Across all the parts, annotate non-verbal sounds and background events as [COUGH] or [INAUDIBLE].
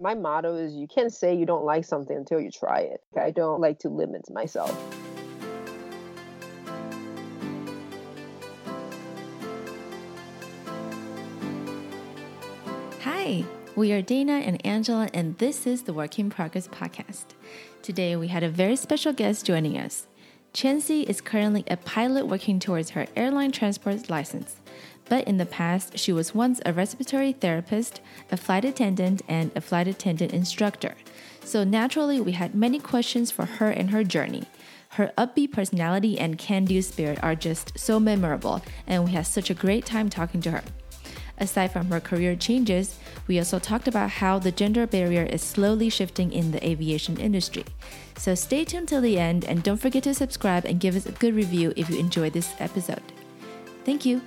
My motto is you can't say you don't like something until you try it. I don't like to limit myself. Hi, we are Dana and Angela, and this is the Work in Progress podcast. Today, we had a very special guest joining us. Chancy is currently a pilot working towards her airline transport license. But in the past, she was once a respiratory therapist, a flight attendant, and a flight attendant instructor. So naturally, we had many questions for her and her journey. Her upbeat personality and can do spirit are just so memorable, and we had such a great time talking to her. Aside from her career changes, we also talked about how the gender barrier is slowly shifting in the aviation industry. So stay tuned till the end and don't forget to subscribe and give us a good review if you enjoyed this episode. Thank you.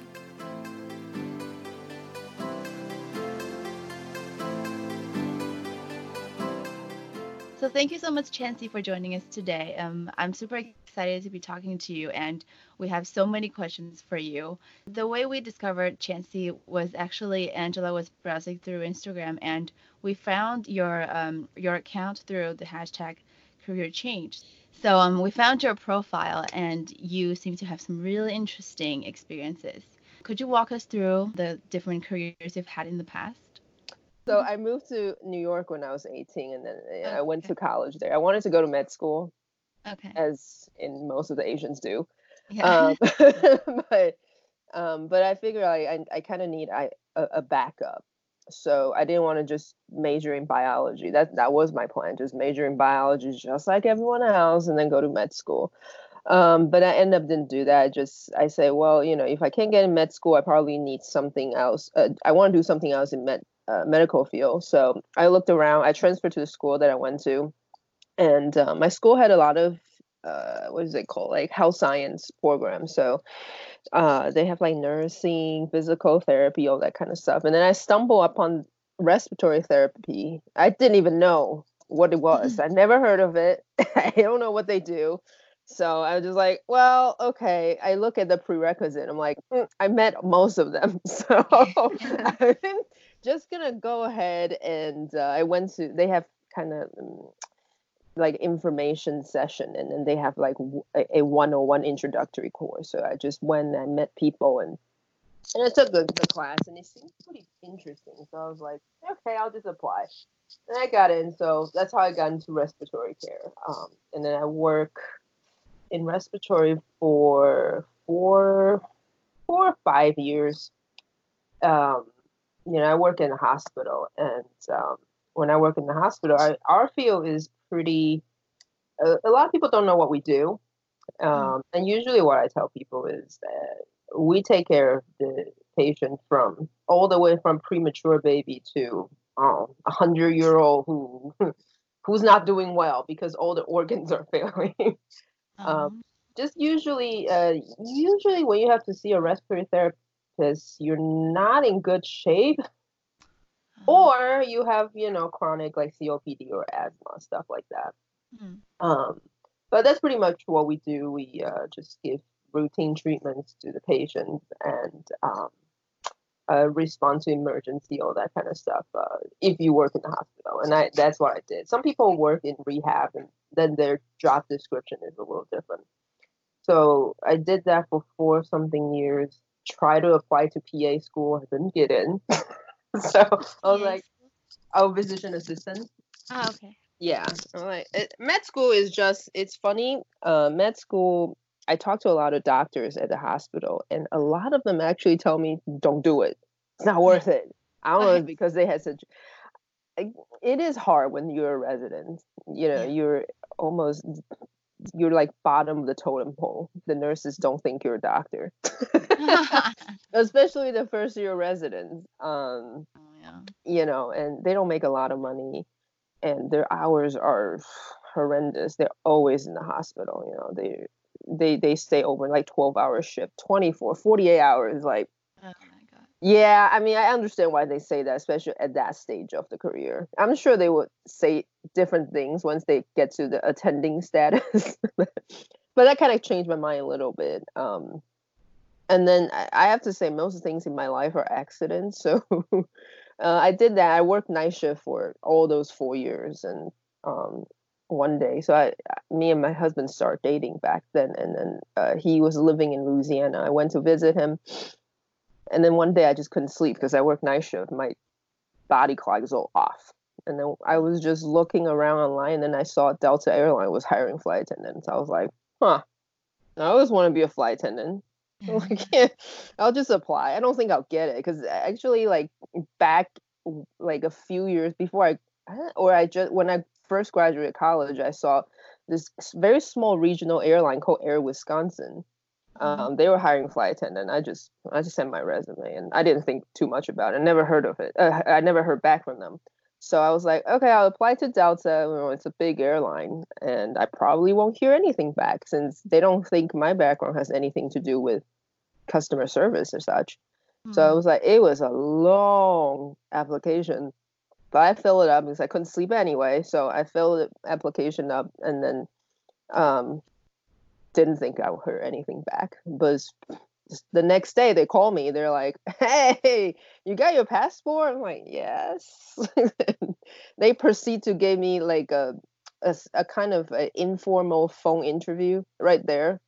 So thank you so much, Chancy, for joining us today. Um, I'm super excited to be talking to you, and we have so many questions for you. The way we discovered Chancy was actually Angela was browsing through Instagram, and we found your um, your account through the hashtag career change. So um, we found your profile, and you seem to have some really interesting experiences. Could you walk us through the different careers you've had in the past? So I moved to New York when I was 18, and then oh, I went to college there. I wanted to go to med school, okay, as in most of the Asians do. Yeah. Um, [LAUGHS] [LAUGHS] but um, but I figured I I, I kind of need I, a, a backup. So I didn't want to just major in biology. That that was my plan, just major in biology, just like everyone else, and then go to med school. Um, but I end up didn't do that. I just I say, well, you know, if I can't get in med school, I probably need something else. Uh, I want to do something else in med uh, medical field. So I looked around. I transferred to the school that I went to, and uh, my school had a lot of uh, what is it called, like health science programs. So uh, they have like nursing, physical therapy, all that kind of stuff. And then I stumbled upon respiratory therapy. I didn't even know what it was. [LAUGHS] I never heard of it. [LAUGHS] I don't know what they do. So I was just like, well, okay. I look at the prerequisite. I'm like, mm, I met most of them. [LAUGHS] So [LAUGHS] I'm just gonna go ahead and uh, I went to. They have kind of um, like information session, and then they have like a, a 101 introductory course. So I just went and met people and and I took the, the class, and it seemed pretty interesting. So I was like, okay, I'll just apply. And I got in, so that's how I got into respiratory care. Um, and then I work in respiratory for four, four or five years. Um, you know, I work in a hospital, and um, when I work in the hospital, I, our field is pretty. A, a, lot of people don't know what we do, mm. um, and usually what I tell people is that we take care of the patient from all the way from premature baby to um, a hundred year old who [LAUGHS] who's not doing well because all the organs are [LAUGHS] failing. Um, um just usually, uh, usually when you have to see a respiratory therapist you're not in good shape. Uh-huh. or you have you know chronic like copd or asthma stuff like that. Mm. um, but that's pretty much what we do. We uh, just give routine treatments to the patients and um, uh, respond to emergency all that kind of stuff uh, if you work in the hospital. And I, that's what i did. Some people work in rehab and then their job description is a little different so i did that for four something years try to apply to PA school. I didn't get in. [LAUGHS] so I was like, oh, physician assistant. Oh, okay. Yeah. I'm like, it, med school is just, it's funny. Uh, med school, I talk to a lot of doctors at the hospital, and a lot of them actually tell me, don't do it. It's not worth it. I don't know [LAUGHS] because they had such. It is hard when you're a resident. You know, yeah. you're almost you're like bottom of the totem pole. The nurses don't think you're a doctor, [LAUGHS] [LAUGHS] especially the first year residents. Um, oh, yeah. You know, and they don't make a lot of money, and their hours are horrendous. They're always in the hospital. You know, they they they stay over like 12 hour shift, 24, 48 hours. Like, oh yeah, I mean, I understand why they say that, especially at that stage of the career. I'm sure they would say different things once they get to the attending status. [LAUGHS] but that kind of changed my mind a little bit. Um, and then I have to say, most things in my life are accidents. So [LAUGHS] uh, I did that. I worked night shift for all those four years, and um, one day, so I, me and my husband started dating back then, and then uh, he was living in Louisiana. I went to visit him, and then one day I just couldn't sleep because I worked night shift. My body clock is all off, and then I was just looking around online, and then I saw Delta Airline was hiring flight attendants. I was like, huh, I always want to be a flight attendant. [LAUGHS] Mm-hmm. like, I'll just apply. I don't think I'll get it because actually, like back like a few years before I, or I just when I first graduated college, I saw this very small regional airline called Air Wisconsin. Mm-hmm. Um, they were hiring flight attendant. I just I just sent my resume and I didn't think too much about it. I never heard of it. Uh, I never heard back from them. So I was like, okay, I'll apply to Delta. You know, it's a big airline, and I probably won't hear anything back since they don't think my background has anything to do with customer service or such. Mm-hmm. So I was like, it was a long application, but I filled it up because I couldn't sleep anyway. So I filled the application up and then um, didn't think I would hear anything back. But the next day they call me. They're like, [LAUGHS] "Hey, you got your passport?" I'm like, "Yes." [LAUGHS] they proceed to give me like a a, a kind of an informal phone interview right there.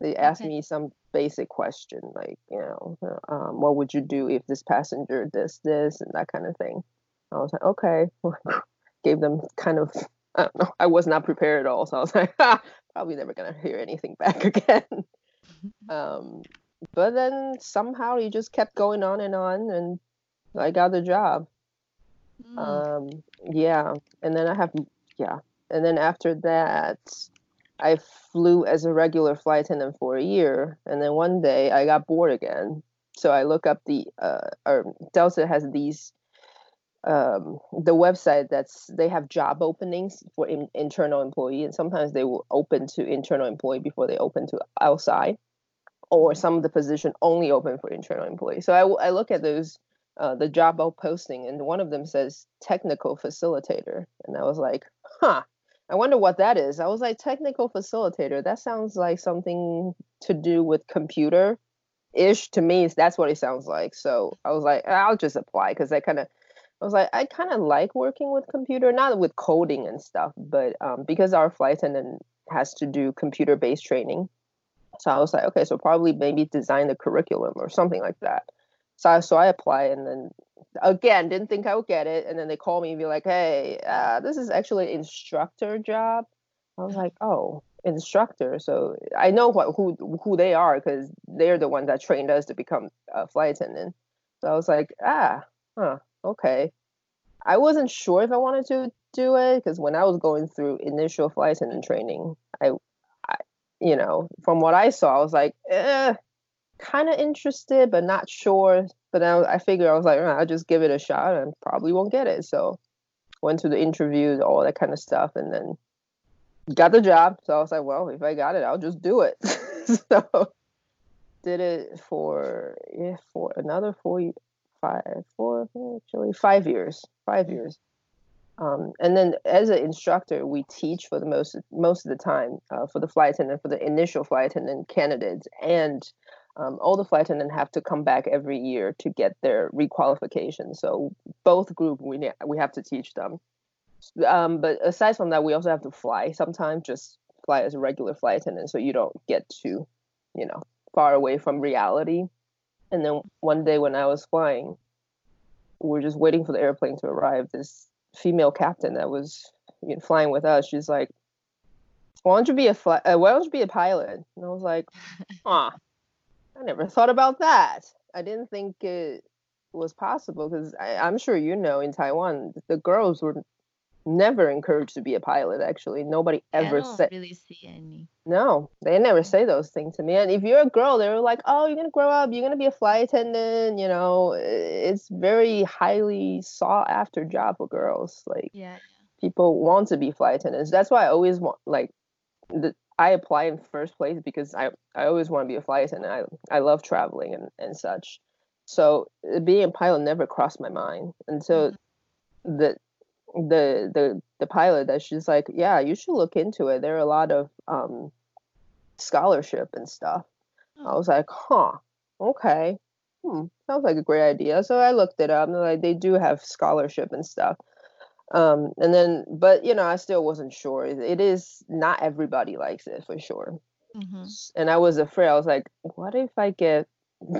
They asked okay. me some basic question like, you know, um, what would you do if this passenger does this and that kind of thing. I was like, okay. [LAUGHS] Gave them kind of I don't know. I was not prepared at all, so I was [LAUGHS] like, ah, probably never gonna hear anything back [LAUGHS] again. um, but then somehow he just kept going on and on, and I got the job. Mm. Um, yeah, and then I have yeah, and then after that, I flew as a regular flight attendant for a year, and then one day I got bored again. So I look up the uh, or Delta has these um, the website that's they have job openings for in, internal employee, and sometimes they will open to internal employee before they open to outside or some of the position only open for internal employee So I, I look at those uh, the job posting, and one of them says technical facilitator, and I was like, huh. I wonder what that is. I was like, technical facilitator. That sounds like something to do with computer ish to me. That's what it sounds like. So I was like, I'll just apply because I kind of, I was like, I kind of like working with computer, not with coding and stuff, but um, because our flight attendant has to do computer based training. So I was like, okay, so probably maybe design the curriculum or something like that. So I, so I apply and then again didn't think I would get it, and then they call me and be like, hey, uh, this is actually an instructor job. I was like, oh, instructor. So I know what who who they are because they're the ones that trained us to become a flight attendant. So I was like, ah, huh, okay. I wasn't sure if I wanted to do it because when I was going through initial flight attendant training, I you know, from what I saw, I was like, eh, kind of interested, but not sure. But then I figured I was like, I'll just give it a shot and probably won't get it. So went to the interviews, all that kind of stuff, and then got the job. So I was like, well, if I got it, I'll just do it. [LAUGHS] so did it for yeah for another four five four actually five years five years um, and then as an instructor, we teach for the most most of the time uh, for the flight attendant, for the initial flight attendant candidates, and um, all the flight attendants have to come back every year to get their requalification. So both group we we have to teach them. Um, but aside from that, we also have to fly sometimes, just fly as a regular flight attendant, so you don't get too, you know, far away from reality. And then one day when I was flying, we we're just waiting for the airplane to arrive. This female captain that was you know, flying with us, she's like, "Why don't you be a fly- uh, Why don't you be a pilot?" And I was like, [LAUGHS] "Huh, I never thought about that. I didn't think it was possible because I'm sure you know in Taiwan the girls were never encouraged to be a pilot. Actually, nobody ever I don't said. Really see any? No, they never say those things to me. And if you're a girl, they were like, "Oh, you're gonna grow up. You're gonna be a flight attendant." You know, it's very highly sought after job for girls. Like, yeah, people want to be flight attendants. That's why I always want like the. I apply in first place because I, I always want to be a flight attendant. I, I love traveling and, and such. So being a pilot never crossed my mind until mm-hmm. the the the the pilot that she's like, yeah, you should look into it. There are a lot of um, scholarship and stuff. I oh. was like, huh, okay. hmm, sounds like a great idea. So I looked it up. And like they do have scholarship and stuff. Um, and then, but you know, I still wasn't sure. It is not everybody likes it for sure. Mm-hmm. And I was afraid. I was like, what if I get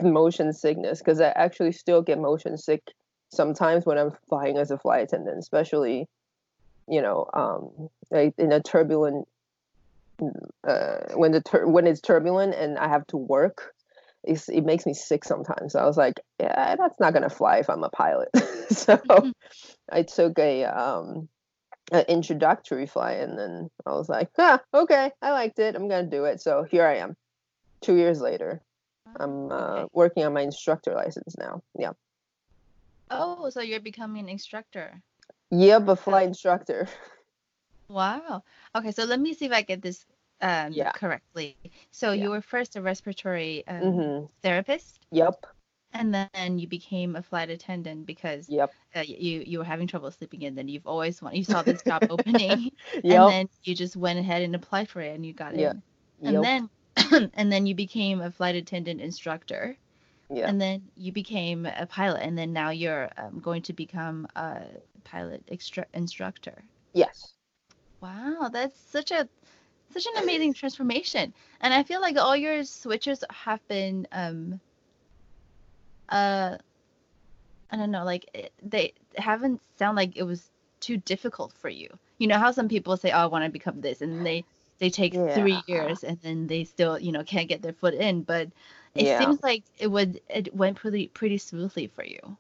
motion sickness? Because I actually still get motion sick sometimes when I'm flying as a flight attendant, especially, you know, um, like in a turbulent, uh, when the tur- when it's turbulent and I have to work, it's, it makes me sick sometimes. So I was like, yeah, that's not gonna fly if I'm a pilot. [LAUGHS] so mm-hmm. I took a um an introductory flight and then I was like, ah, okay, I liked it. I'm gonna do it. So here I am. Two years later. I'm uh, okay. working on my instructor license now. Yeah. Oh, so you're becoming an instructor. Yep, a flight instructor. [LAUGHS] Wow. Okay, so let me see if I get this um, yeah. correctly. So yeah. you were first a respiratory um, mm-hmm. therapist. Yep. And then you became a flight attendant because yep. Uh, you you were having trouble sleeping, and then you've always wanted you saw this job [LAUGHS] opening, yep. and then you just went ahead and applied for it, and you got yep. in. And then [CLEARS THROAT] and then you became a flight attendant instructor. Yeah. And then you became a pilot, and then now you're um, going to become a pilot extra- instructor. Yes. Wow, that's such a such an amazing transformation, and I feel like all your switches have been um uh I don't know, like they haven't sound like it was too difficult for you. You know how some people say, "Oh, I want to become this," and they they take yeah. three years and then they still you know can't get their foot in, but it yeah. seems like it would it went pretty pretty smoothly for you.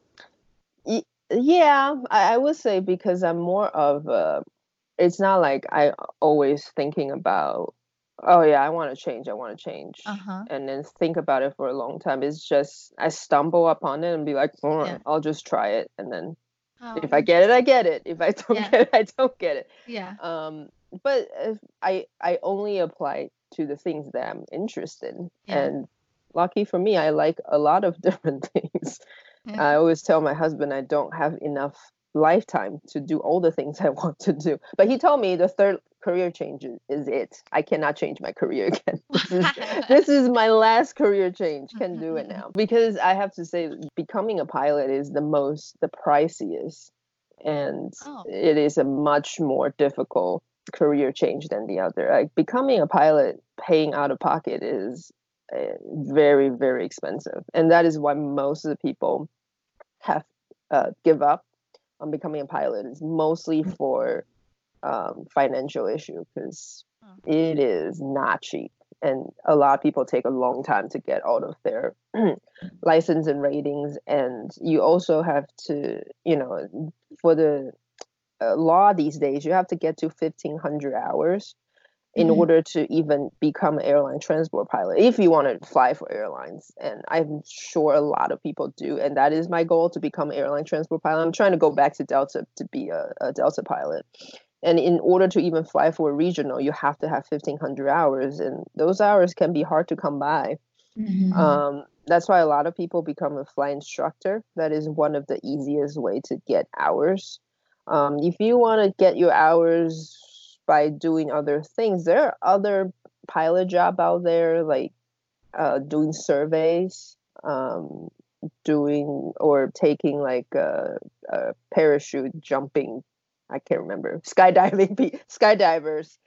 Yeah, I, I would say because I'm more of a. It's not like I always thinking about. Oh yeah, I want to change. I want to change, uh-huh. and then think about it for a long time. It's just I stumble upon it and be like, oh, yeah. I'll just try it, and then oh. if I get it, I get it. If I [LAUGHS] don't yeah. get it, I don't get it. Yeah. Um, but I I only apply to the things that I'm interested in, yeah. and lucky for me, I like a lot of [LAUGHS] different things. Yeah. I always tell my husband I don't have enough lifetime to do all the things [LAUGHS] I want to do. But he told me the third career change is it. I cannot change my career [LAUGHS] again. This is, this is my last career change. Can do it mm-hmm. now. Because I have to say becoming a pilot is the most the priciest and oh. it is a much more difficult career change than the other. Like becoming a pilot paying out of pocket is very very expensive. And that is why most of the people have uh, give up on becoming a pilot. Is mostly for um, financial issue because it is not cheap. And a lot of people take a long time to get out of their [CLEARS THROAT] license and ratings. And you also have to you know for the uh, law these days you have to get to 1500 hours in mm-hmm. order to even become an airline transport pilot if you want to fly for airlines and i'm sure a lot of people do and that is my goal to become an airline transport pilot. I'm trying to go back to delta to be a, a delta pilot. And in order to even fly for a regional you have to have 1500 hours and those hours can be hard to come by. Mm-hmm. um, that's why a lot of people become a flight instructor. That is one of the easiest way to get hours. Um, if you want to get your hours by doing other things. There are other pilot job out there, like uh, doing surveys, um, doing or taking like a, a, parachute jumping. I can't remember [LAUGHS] skydiving skydivers.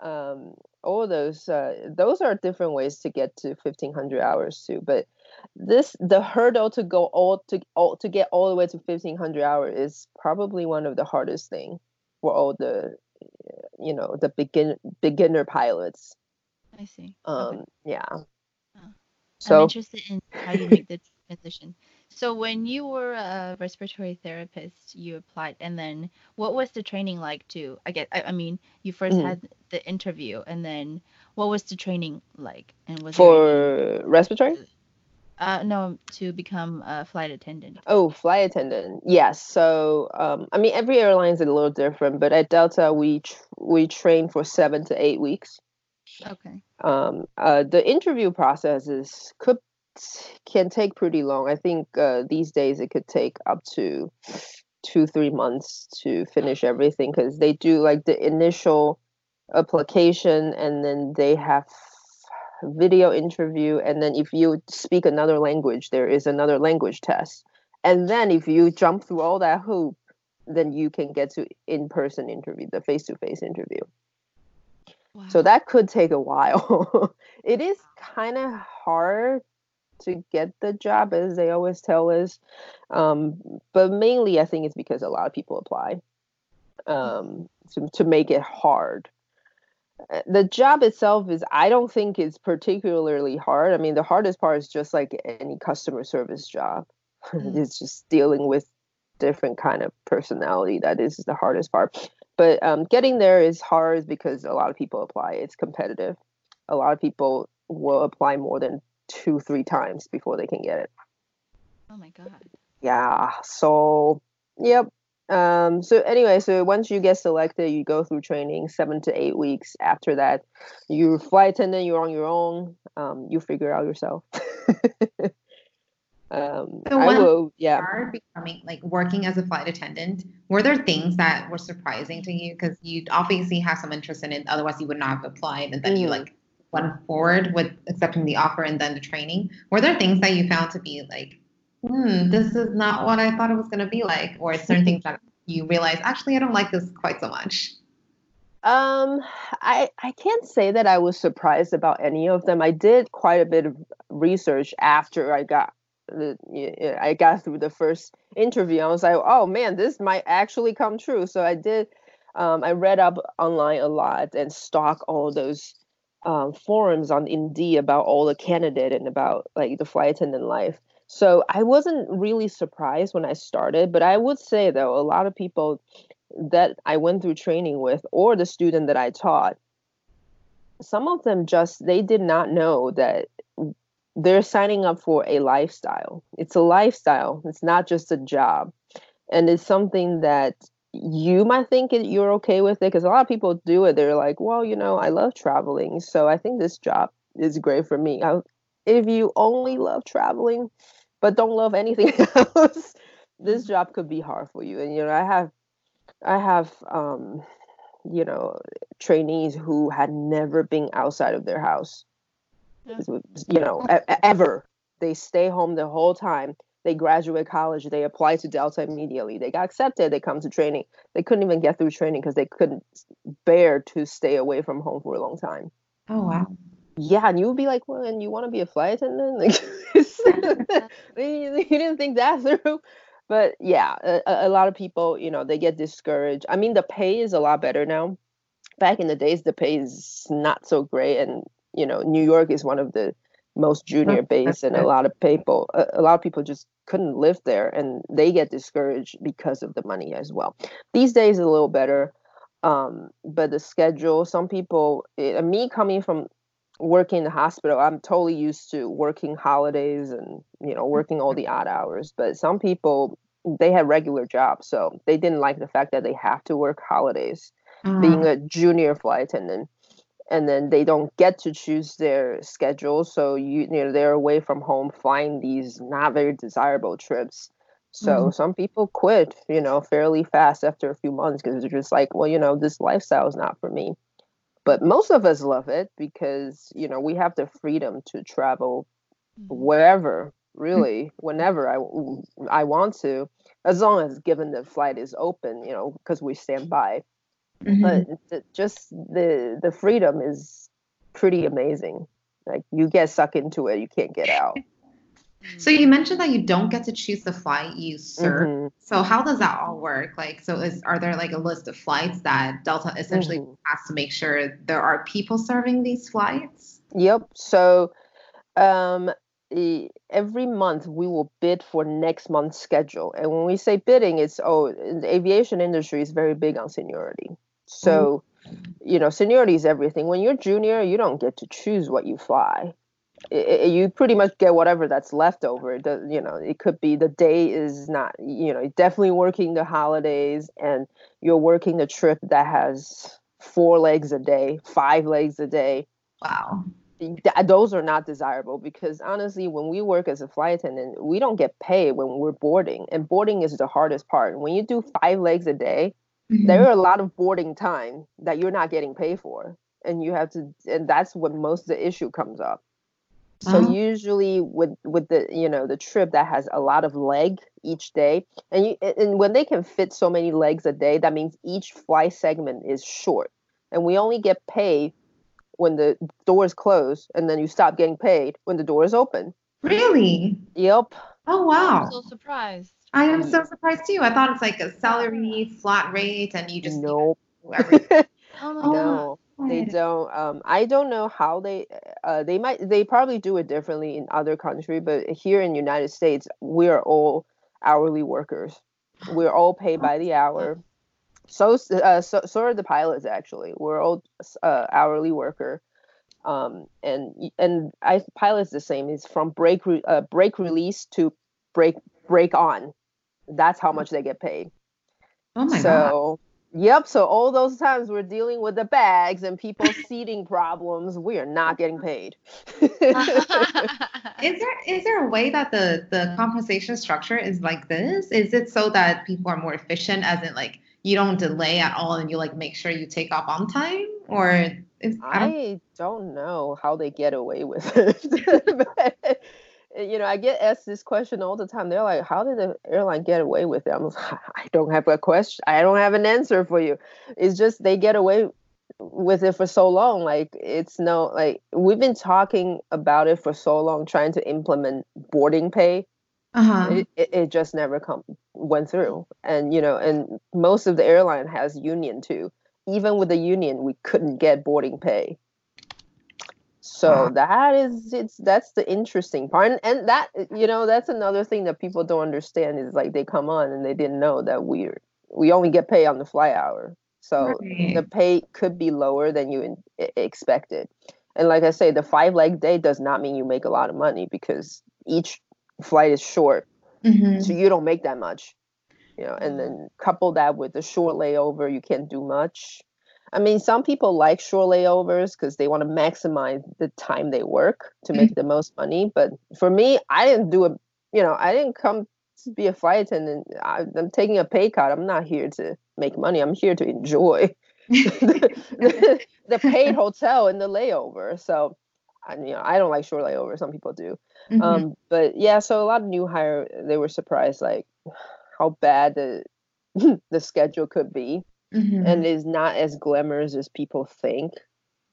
Um, all those uh, those are different ways to get to 1500 hours too but this the hurdle to go all to all to get all the way to 1500 hours is probably one of the hardest thing for all the you know the begin beginner pilots. I see. Um, okay. yeah. Oh. So I'm interested in how you make the transition. So when you were a respiratory therapist, you applied, and then what was the training like? To I get, I, I mean, you 1st mm-hmm. had the interview, and then what was the training like? And was for respiratory? Uh, no, to become a flight attendant. Oh, flight attendant. Yes. So, um, I mean, every airline is a little different, but at Delta, we tr- we train for seven to eight weeks. Okay. Um, uh, the interview process is could can take pretty long. I think uh, these days it could take up to two three months to finish everything because they do like the initial application and then they have video interview, and then if you speak another language, there is another language test. And then if you jump through all that hoop, then you can get to in-person interview, the face-to-face interview. Wow. So that could take a while. [LAUGHS] it is kind of hard to get the job, as they always tell us. Um, but mainly, I think it's because a lot of people apply um, to, to make it hard. Uh, the job itself is, I don't think it's particularly hard. I mean, the hardest part is just like any customer service job. [LAUGHS] Mm. it's just dealing with different kind of personality that is the hardest part. But um, getting there is hard because a lot of people apply. It's competitive. A lot of people will apply more than two, three times before they can get it. Oh my god. Yeah. So, yep. Um, so anyway, so once you get selected, you go through training seven to eight weeks. After that, you flight attendant. You're on your own. Um, you figure out yourself. [LAUGHS] um, so I will. Yeah. Becoming like working as a flight attendant, were there things that were surprising to you because you obviously have some interest in it? Otherwise, you would not have applied, and then mm. you like went forward with accepting the offer and then the training. Were there things that you found to be like, hmm, this is not what I thought it was going to be like, or certain things that you realize actually I don't like this quite so much? Um, I I can't say that I was surprised about any of them. I did quite a bit of research after I got the I got through the first interview. I was like, oh man, this might actually come true. So I did. Um, I read up online a lot and stalk all those um, forums on Indeed about all the candidate and about like the flight attendant life. So I wasn't really surprised when I started, but I would say though a lot of people that I went through training with or the student that I taught, some of them just they did not know that they're signing up for a lifestyle. It's a lifestyle. It's not just a job. And it's something that you might think you're okay with it because a lot of people do it. They're like, well, you know, I love traveling, so I think this job is great for me. I, if you only love traveling, but don't love anything [LAUGHS] else, this job could be hard for you. And you know, I have, I have, um, you know, trainees who had never been outside of their house, yeah. you know, ever. They stay home the whole time they graduate college, they apply to Delta immediately. They got accepted, they come to training. They couldn't even get through training because they couldn't bear to stay away from home for a long time. Oh wow. Yeah, and you would be like, well, and you want to be a flight attendant? [LAUGHS] Like, [LAUGHS] [LAUGHS] you didn't think that through. But yeah, a, a lot of people, you know, they get discouraged. I mean, the pay is a lot better now. Back in the days, the pay is not so great, and you know, New York is one of the most junior base and a lot of people a, a, lot of people just couldn't live there and they get discouraged because of the money as well these days a little better um, but the schedule some people it, eh, me coming from working in the hospital i'm totally used to working holidays and you know working all the odd hours but some people they had regular jobs so they didn't like the fact that they have to work holidays mm-hmm. being a junior flight attendant and then they don't get to choose their schedule so you, you know they're away from home flying these not very desirable trips so mm-hmm. some people quit you know fairly fast after a few months because they're just like well you know this lifestyle is not for me but most of us love it because you know we have the freedom to travel mm-hmm. wherever really whenever i i want to as long as given the flight is open you know because we stand by Mm-hmm. But just the the freedom is pretty amazing. Like you get sucked into it, you can't get out. So you mentioned that you don't get to choose the flight you serve. Mm-hmm. So how does that all work? Like, so is are there like a list of flights that Delta essentially mm-hmm. has to make sure there are people serving these flights? Yep. So um, every month we will bid for next month's schedule, and when we say bidding, it's oh, the aviation industry is very big on seniority. So, you know, seniority is everything. When you're junior, you don't get to choose what you fly. It, it, you pretty much get whatever that's left over. The, you know, it could be the day is not, you know, definitely working the holidays and you're working the trip that has four legs a day, five legs a day. Wow. Those are not desirable because honestly, when we work as a flight attendant, we don't get paid when we're boarding, and boarding is the hardest part. When you do five legs a day, mm-hmm. there are a lot of boarding time that you're not getting paid for and you have to and that's when most of the issue comes up so uh-huh. usually with with the you know the trip that has a lot of leg each day and you and when they can fit so many legs a day that means each flight segment is short. And we only get paid when the doors close and then you stop getting paid when the doors open. Really? Yep. Oh wow. I'm so surprised. I am so surprised too. I thought it's like a salary flat rate and you just nope. [LAUGHS] oh my no they don't um i don't know how they uh they might they probably do it differently in other countries but here in united states we're all hourly workers. We're all paid by the hour. So uh, so, so are the pilots actually. We're all uh, hourly worker. Um and and i pilots the same. It's from break re- uh, brake release to break break on. That's how much they get paid. Oh my so God Yep. So all those times we're dealing with the bags and people [LAUGHS] seating problems, we are not getting paid. [LAUGHS] is there is there a way that the the compensation structure is like this? Is it so that people are more efficient, as in like you don't delay at all and you like make sure you take off on time, or is, I, don't... I don't know how they get away with [LAUGHS] it. You know, I get asked this question all the time. They're like, "How did the airline get away with it?" I'm like, [LAUGHS] "I don't have a question. I don't have an answer for you. It's just they get away with it for so long. Like it's no like we've been talking about it for so long, trying to implement boarding pay. Uh-huh. It, it, it just never come went through, and you know, and most of the airline has union too. Even with the union, we couldn't get boarding pay. So that is it's that's the interesting part. And, and that you know, that's another thing that people don't understand is like they come on and they didn't know that we're we only get paid on the fly hour. So right. the pay could be lower than you in, expected. And like I say, the five leg day does not mean you make a lot of money because each flight is short. Mm-hmm. So you don't make that much. You know, and then couple that with the short layover, you can't do much. I mean, some people like short layovers because they want to maximize the time they work to make mm-hmm. the most money. But for me, I didn't do a, you know, I didn't come to be a flight attendant. I, am taking a pay cut. I'm not here to make money. I'm here to enjoy the, [LAUGHS] the, paid [LAUGHS] hotel and the layover. So, I, you know, I don't like short layovers. Some people do. Mm-hmm. Um, but yeah, so a lot of new hire, they were surprised like how bad the [LAUGHS] the schedule could be mm-hmm. and is not as glamorous as people think.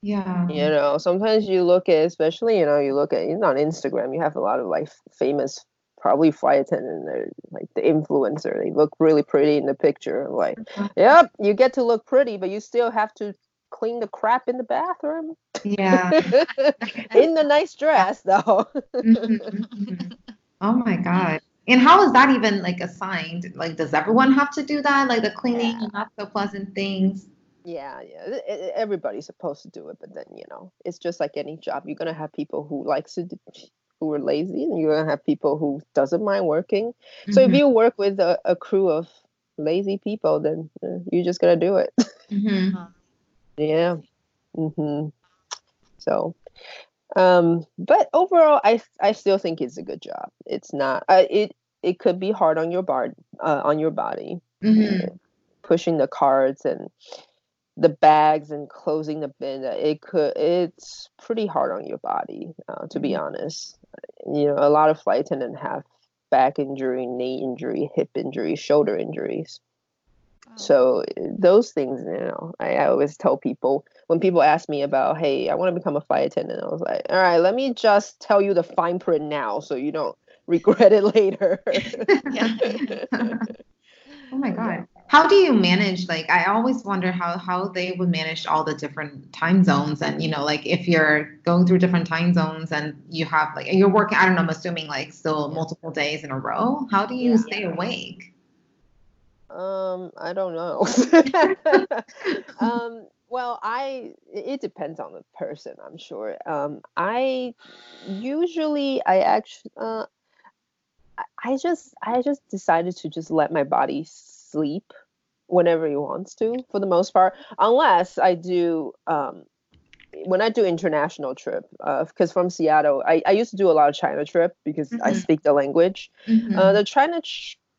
Yeah. You know, sometimes you look at, especially, you know, you look at, you know, on Instagram, you have a lot of like famous, probably flight attendant, they're like the influencer. They look really pretty in the picture. Like, uh-huh. yep, you get to look pretty, but you still have to clean the crap in the bathroom. Yeah. [LAUGHS] in the nice dress, though. mm-hmm, mm-hmm. Oh my [LAUGHS] God. And how is that even like assigned? Like, does everyone have to do that? Like the cleaning yeah. and not so pleasant things? Yeah, yeah. everybody's supposed to do it, but then you know, it's just like any job. You're gonna have people who likes to, do, who are lazy, and you're gonna have people who doesn't mind working. Mm-hmm. So if mm-hmm. you work with a, a, crew of lazy people, then uh, you're just gonna do it. Mm-hmm. [LAUGHS] yeah. Mm-hmm. So, um, but overall, I I still think it's a good job. It's not. Uh, it it could be hard on your bar uh, on your body, mm-hmm. pushing the carts and the bags and closing the bin. It could. It's pretty hard on your body, uh, to be mm-hmm. honest. You know, a lot of flight attendants have back injury, knee injury, hip injury, shoulder injuries. So those things, you know, I, I, always tell people when people ask me about, hey, I want to become a flight attendant, I was like, all right, let me just tell you the fine print now, so you don't [LAUGHS] regret it later. [LAUGHS] [LAUGHS] oh my god. How do you manage like I always wonder how how they would manage all the different time zones and you know like if you're going through different time zones and you have like you're working I don't know I'm assuming like still multiple days in a row how do you yeah. stay awake? Um, I don't know. um, well, I it depends on the person, I'm sure. Um, I usually I actually uh, I just I just decided to just let my body sleep whenever he wants to for the most part, unless I do um when I do international trip, because uh, from Seattle, I, I used to do a lot of China trip because mm-hmm. I speak the language. Mm-hmm. Uh, the China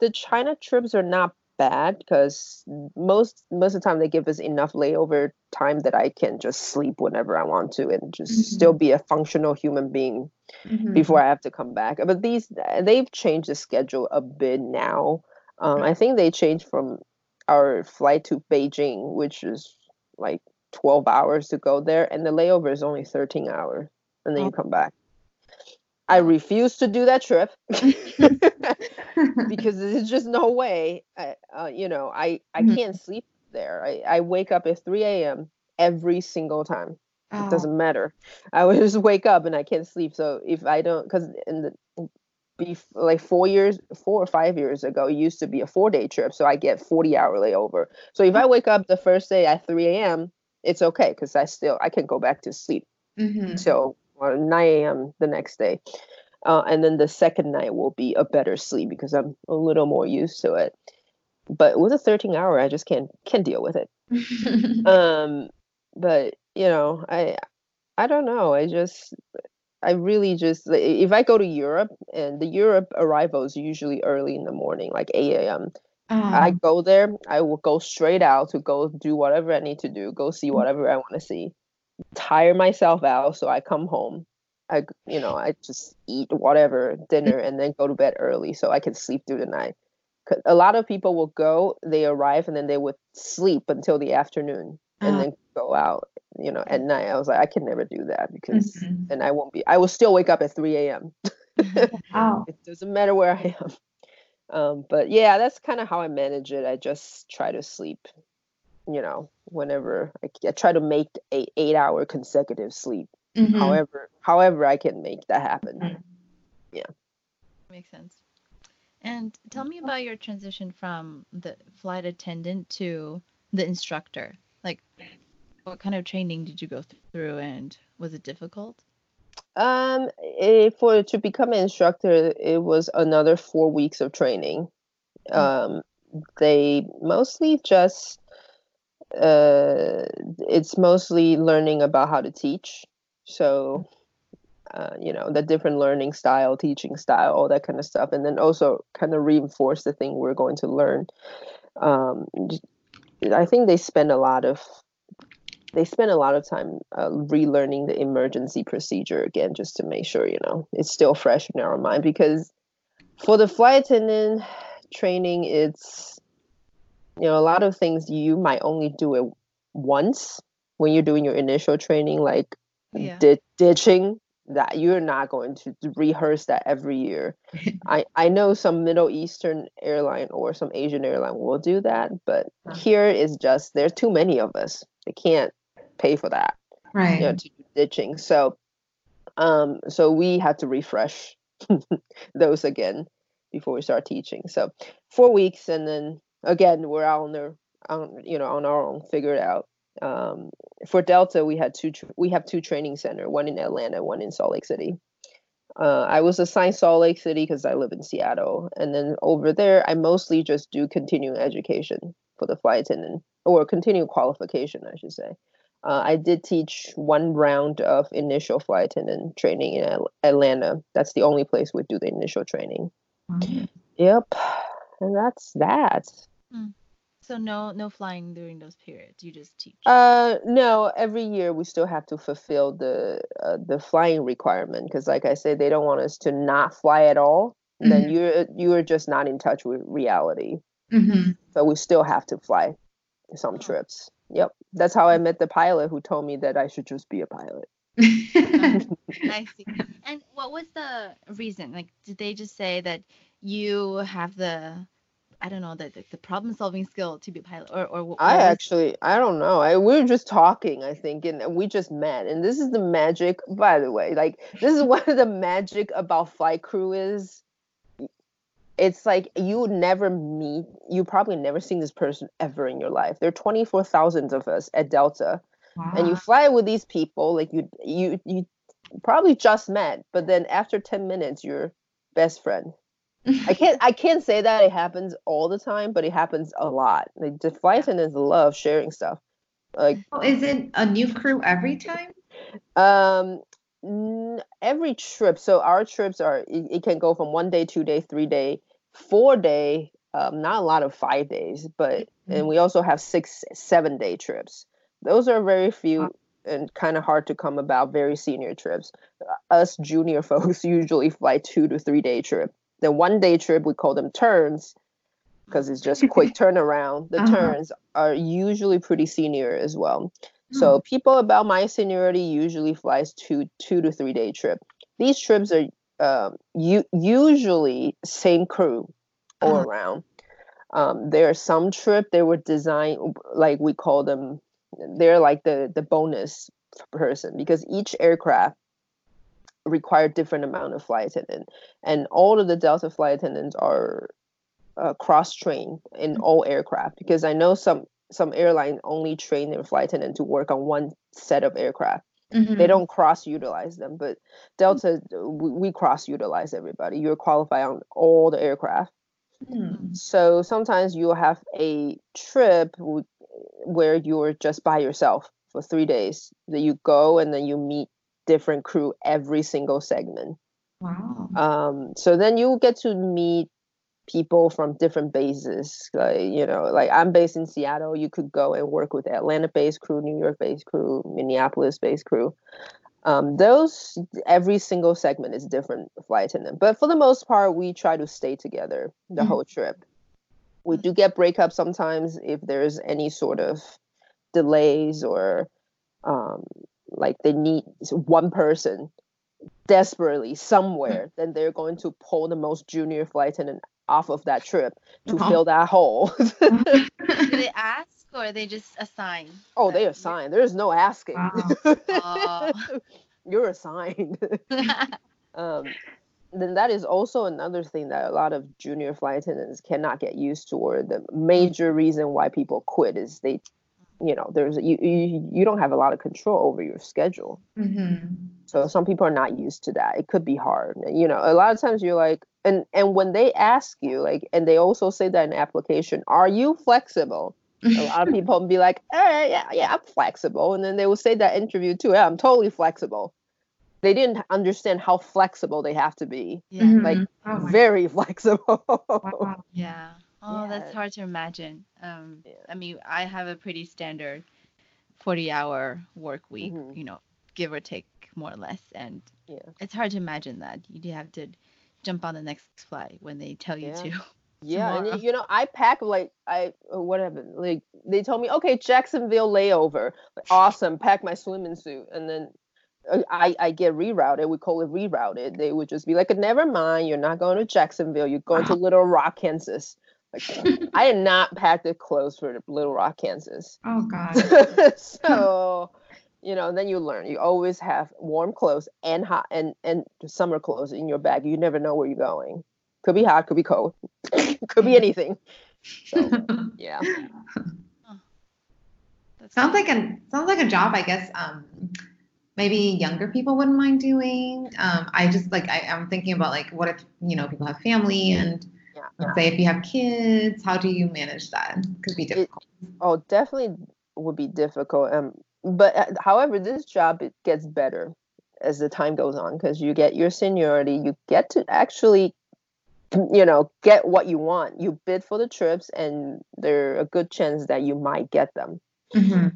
the China trips are not bad because most most of the time they give us enough layover time that I can just sleep whenever I want to and just mm-hmm. still be a functional human being mm-hmm. before I have to come back. But these they've changed the schedule a bit now. Um, I think they changed from our flight to Beijing, which is like 12 hours to go there, and the layover is only 13 hours, and then oh. you come back. I refuse to do that trip [LAUGHS] [LAUGHS] because there's just no way. I, uh, you know, I I mm-hmm. can't sleep there. I, I wake up at 3 a.m. every single time. Oh. It doesn't matter. I would [LAUGHS] just wake up and I can't sleep. So if I don't, because in the be like four years, four or five years ago, it used to be a four day trip. So I get 40 hour layover. So if I wake up the first day at 3 a.m., it's okay because I still I can go back to sleep. Mm-hmm. So 9 a.m. the next day. Uh, and then the second night will be a better sleep because I'm a little more used to it. But with a 13 hour, I just can't can't deal with it. [LAUGHS] um, but you know, I I don't know. I just I really just if I go to Europe and the Europe arrival is usually early in the morning, like 8 a.m. Uh-huh. I go there, I will go straight out to go do whatever I need to do, go see mm. whatever I want to see tire myself out so i come home i you know i just eat whatever dinner and then go to bed early so i can sleep through the night a lot of people will go they arrive and then they would sleep until the afternoon and uh-huh. then go out you know at night i was like i can never do that because mm-hmm. then i won't be i will still wake up at 3 a.m [LAUGHS] wow. [LAUGHS] it doesn't matter where i am um, but yeah that's kind of how i manage it i just try to sleep you know, whenever I, I try to make a eight hour consecutive sleep. Mm-hmm. However, however I can make that happen. Mm-hmm. Yeah. Makes sense. And tell me about your transition from the flight attendant to the instructor. Like, what kind of training did you go through, and was it difficult? Um, it, for to become an instructor, it was another four weeks of training. Mm-hmm. Um, they mostly just uh, it's mostly learning about how to teach. So, uh, you know, the different learning style, teaching style, all that kind of stuff, and then also kind of reinforce the thing we're going to learn. Um, I think they spend a lot of they spend a lot of time uh, relearning the emergency procedure again, just to make sure you know it's still fresh in our mind. Because for the flight attendant training, it's you know a lot of things you might only do it once when you're doing your initial training like yeah. di- ditching that you're not going to rehearse that every year [LAUGHS] i i know some middle eastern airline or some asian airline will do that but uh-huh. here is just there's too many of us they can't pay for that right you know, to do ditching so um so we had to refresh [LAUGHS] those again before we start teaching so four weeks and then again, we're out on the on you know on our own, figure it out. Um, for Delta, we had two. We have two training center, one in Atlanta, one in Salt Lake City. Uh, I was assigned Salt Lake City because I live in Seattle, and then over there, I mostly just do continuing education for the flight attendant or continuing qualification, I should say. Uh, I did teach one round of initial flight attendant training in Atlanta. That's the only place we do the initial training. Mm-hmm. Yep, and that's that. Mm. So no no flying during those periods. You just teach. Uh no, every year we still have to fulfill the uh, the flying requirement because like I said they don't want us to not fly at all. Mm-hmm. Then you're you're just not in touch with reality. Mm-hmm. So we still have to fly some oh. trips. Yep. That's how I met the pilot who told me that I should just be a pilot. [LAUGHS] [LAUGHS] I see. And what was the reason? Like did they just say that you have the I don't know the the, the problem solving skill to be a pilot or or I actually I don't know. I we were just talking I think and we just met and this is the magic by the way like this is [LAUGHS] one of the magic about flight crew is it's like you never meet you probably never seen this person ever in your life. There are 24,000 of us at Delta wow. and you fly with these people like you you you probably just met but then after 10 minutes you're best friend I can't I can't say that it happens all the time, but it happens a lot. Like the flight attendants love sharing stuff. Like oh, is it a new crew every time? Um every trip. So our trips are it, it, can go from one day, two day, three day, four day, um, not a lot of five days, but mm-hmm. and we also have six, seven day trips. Those are very few and kind of hard to come about. Very senior trips. Us junior [LAUGHS] folks usually fly two to three day trip. The one day trip we call them turns because it's just quick [LAUGHS] turnaround. The uh-huh. turns are usually pretty senior as well. So hmm. people about my seniority usually flies two two to three day trip. These trips are um, u- usually same crew all uh-huh. around. Um, there are some trip they were designed like we call them. They're like the the bonus person because each aircraft require different amount of flight attendant, and all of the Delta flight attendants are uh, cross trained in mm-hmm. all aircraft because I know some some airline only train their flight attendant to work on one set of aircraft. Mm-hmm. They don't cross utilize them, but Delta we, we cross utilize everybody. You're qualified on all the aircraft. Mm. So sometimes you'll have a trip w- where you're just by yourself for three days. That you go and then you meet different crew every single segment. Wow. Um, so then you get to meet people from different bases. Like, you know, like I'm based in Seattle, you could go and work with Atlanta based crew, New York based crew, Minneapolis based crew. Um, those every single segment is different flight attendant, but for the most part, we try to stay together the mm-hmm. whole trip. We do get breakups sometimes if there's any sort of delays or um, like they need one person desperately somewhere, then they're going to pull the most junior flight attendant off of that trip to uh-huh. fill that hole. [LAUGHS] Do they ask or they just assign? Oh, they assign. There's no asking. Wow. [LAUGHS] oh. You're assigned. [LAUGHS] um, then that is also another thing that a lot of junior flight attendants cannot get used to, or the major reason why people quit is they you know there's you you, you don't have a lot of control over your schedule. Mm-hmm. so some people are not used to that. It could be hard. You know a lot of times you're like and and when they ask you like and they also say that in application are you flexible? A lot of [LAUGHS] people be like eh, yeah yeah i'm flexible. And then they will say that interview too yeah i'm totally flexible. They didn't understand how flexible they have to be. Yeah. like oh very [LAUGHS] flexible. Wow. yeah Oh, yeah. that's hard to imagine. Um, yeah. I mean, I have a pretty standard 40 hour work week, mm-hmm. you know, give or take more or less. And yeah. it's hard to imagine that. You have to jump on the next flight when they tell you to. [LAUGHS] Yeah, and you know, I pack like I uh, whatever. Like they told me, okay, Jacksonville layover, awesome. Pack my swimming suit, and then uh, I I get rerouted. We call it rerouted. They would just be like, never mind, you're not going to Jacksonville. You're going to [LAUGHS] Little Rock, Kansas. Like, [LAUGHS] I had not packed the clothes for Little Rock, Kansas. Oh God. [LAUGHS] so, you know, then you learn. You always have warm clothes and hot and and summer clothes in your bag. You never know where you're going. Could be hot, could be cold, [LAUGHS] could be anything. So, yeah. sounds like a sounds like a job. I guess um, maybe younger people wouldn't mind doing. Um, I just like I, I'm thinking about like what if you know people have family and yeah. say if you have kids, how do you manage that? Could be difficult. It, oh, definitely would be difficult. Um, but uh, however, this job it gets better as the time goes on because you get your seniority. You get to actually, you know, get what you want. You bid for the trips, and there a good chance that you might get them. Mm-hmm.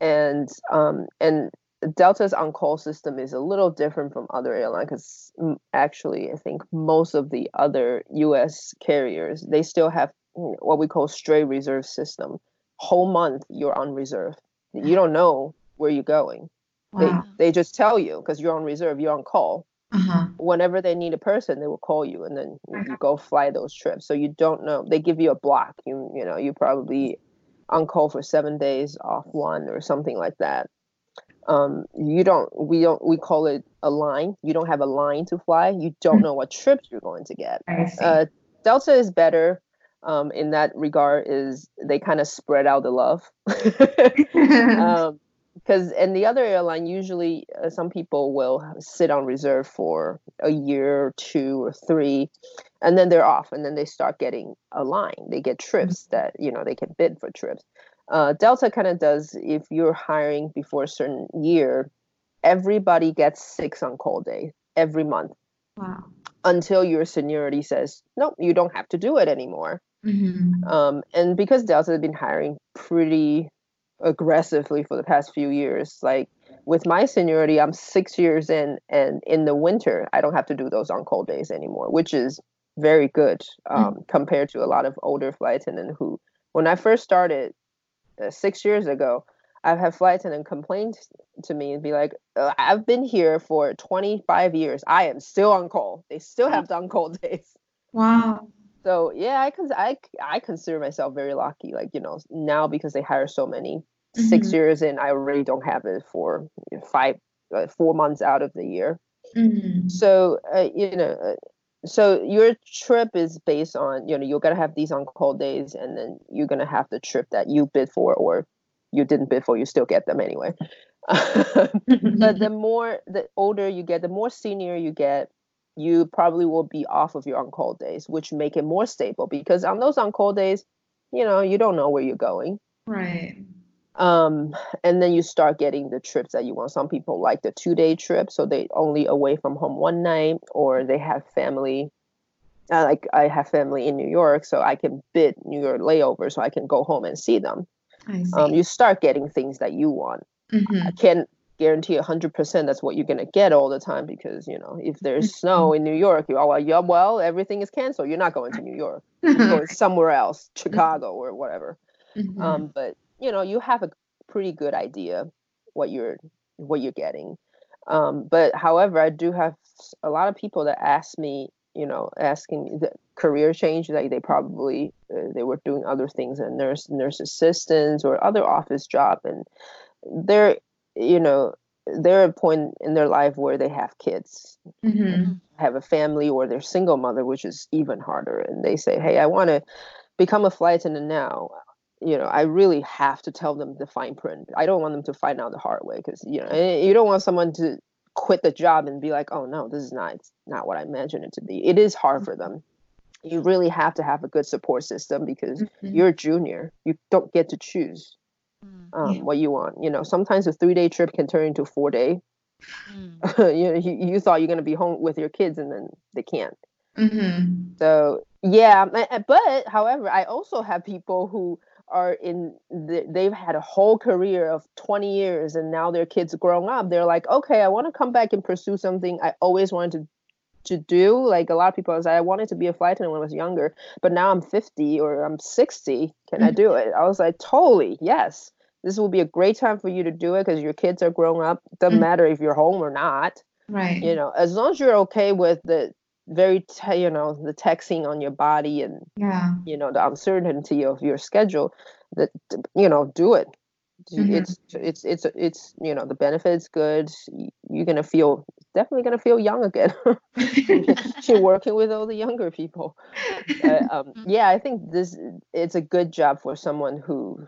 And um, and Delta's on-call system is a little different from other airlines because actually, I think most of the other U.S. carriers they still have what we call straight reserve system. Whole month you're on reserve. You don't know where you're going. Wow. They they just tell you because you're on reserve. You're on call. Uh-huh. Whenever they need a person, they will call you, and then you uh-huh. go fly those trips. So you don't know. They give you a block. You you know you probably on call for seven days off one or something like that um, you don't we don't we call it a line. You don't have a line to fly. You don't know what trips you're going to get. Uh, delta is better um, in that regard is they kind of spread out the love. [LAUGHS] [LAUGHS] Um, because and the other airline usually uh, some people will sit on reserve for a year or two or three and then they're off and then they start getting a line. They get trips mm-hmm. that you know they can bid for trips uh, Delta kind of does if you're hiring before a certain year, everybody gets six on call day every month. Wow. Until your seniority says, nope, you don't have to do it anymore. Mm-hmm. Um, and because Delta has been hiring pretty aggressively for the past few years, like with my seniority, I'm six years in, and in the winter, I don't have to do those on call days anymore, which is very good um, mm-hmm. compared to a lot of older flight attendants who, when I first started six years ago, I've had flight attendant complain to me and be like, uh, I've been here for 25 years. I am still on call. They still have done call [LAUGHS] days. Wow. So yeah, I cons- I I consider myself very lucky. Like you know now because they hire so many. Mm-hmm. Six years in, I already don't have it for five, uh, four months out of the year. Mm-hmm. So uh, you know, uh, so your trip is based on you know you're gonna have these on call days, and then you're gonna have the trip that you bid for or you didn't bid for, you still get them anyway. [LAUGHS] but the more the older you get, the more senior you get, you probably will be off of your on call days, which make it more stable because on those on call days, you know, you don't know where you're going. Right. Um, and then you start getting the trips that you want. Some people like the two day trip, so they only away from home one night, or they have family. Uh, like I have family in New York, so I can bid New York layover, so I can go home and see them. Um, you start getting things that you want. Mm-hmm. I can't guarantee 100% that's what you're going to get all the time because you know if there's mm-hmm. snow in new york you are yeah well everything is canceled you're not going to new york you're [LAUGHS] going somewhere else chicago or whatever mm-hmm. um, but you know you have a pretty good idea what you're what you're getting um, but however i do have a lot of people that ask me you know asking the career change like they probably uh, they were doing other things and nurse nurse assistants or other office job and they're you know they're at a point in their life where they have kids mm-hmm. have a family or they're single mother which is even harder and they say hey i want to become a flight attendant now you know i really have to tell them the fine print i don't want them to find out the hard way because you know you don't want someone to quit the job and be like oh no this is not not what i imagined it to be it is hard for them you really have to have a good support system because mm-hmm. you're a junior you don't get to choose Mm. um, yeah. what you want. You know, sometimes a three day trip can turn into a four day. Mm. [LAUGHS] you, you, you thought you're going to be home with your kids and then they can't. Mm-hmm. So yeah, but however, I also have people who are in the, they've had a whole career of 20 years and now their kids grown up they're like okay i want to come back and pursue something i always wanted to to do. Like a lot of people say, I wanted to be a flight attendant when I was younger, but now I'm 50 or I'm 60. Can I do it? I was like, totally, yes this will be a great time for you to do it because your kids are grown up. Doesn't mm-hmm. matter if you're home or not. Right. You know, as long as you're okay with the very, te- you know, the taxing on your body and, yeah, you know, the uncertainty of your schedule, that you know, do it. Mm-hmm. It's it's it's it's you know the benefits good. You're gonna feel definitely gonna feel young again. [LAUGHS] you're [LAUGHS] working with all the younger people. um, mm-hmm. yeah, I think this it's a good job for someone who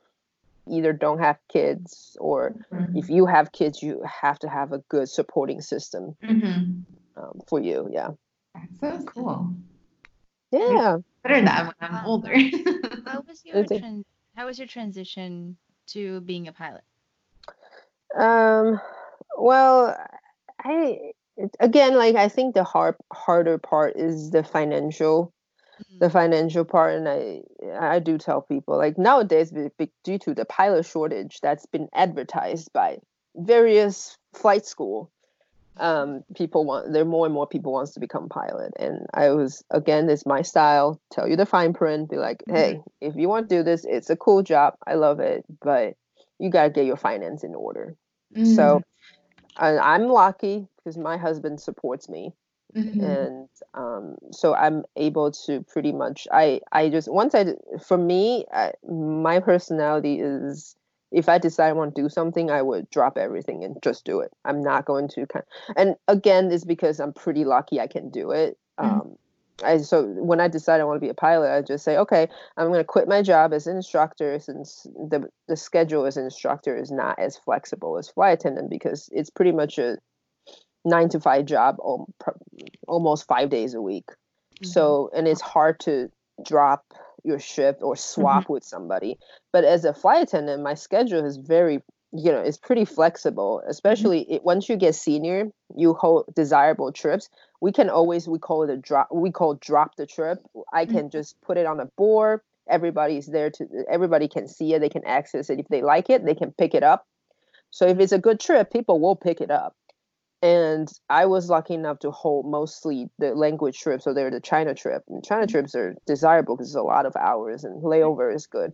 either don't have kids or mm-hmm. if you have kids you have to have a good supporting system mm-hmm. um, for you yeah that's so cool. Yeah. Better that when i'm older. how [LAUGHS] was your trans- how was your transition to being a pilot? Um well i again like i think the hard harder part is the financial the financial part and i i do tell people like nowadays due to the pilot shortage that's been advertised by various flight school um, people want there more and more people wants to become pilot and i was again it's my style tell you the fine print be like hey mm-hmm. if you want to do this it's a cool job i love it but you got to get your finance in order mm-hmm. so I, i'm lucky because my husband supports me Mm-hmm. and um, so i'm able to pretty much i i just once i for me I, my personality is if i decide i want to do something i would drop everything and just do it i'm not going to kind of, and again it's because i'm pretty lucky i can do it mm-hmm. um, I, so when I decide I want to be a pilot, I just say, okay, I'm going to quit my job as an instructor since the the schedule as an instructor is not as flexible as flight attendant because it's pretty much a nine to five job almost five days a week. Mm-hmm. So, and it's hard to drop your shift or swap mm-hmm. with somebody. But as a flight attendant, my schedule is very, you know, it's pretty flexible, mm-hmm. especially mm-hmm. it, once you get senior, you hold desirable trips. we can always we call it a drop we call drop the trip i can mm-hmm. just put it on a board everybody's there to everybody can see it they can access it if they like it they can pick it up so if it's a good trip people will pick it up and i was lucky enough to hold mostly the language trips so they're the china trip. And china mm-hmm. trips are desirable because it's a lot of hours and layover is good.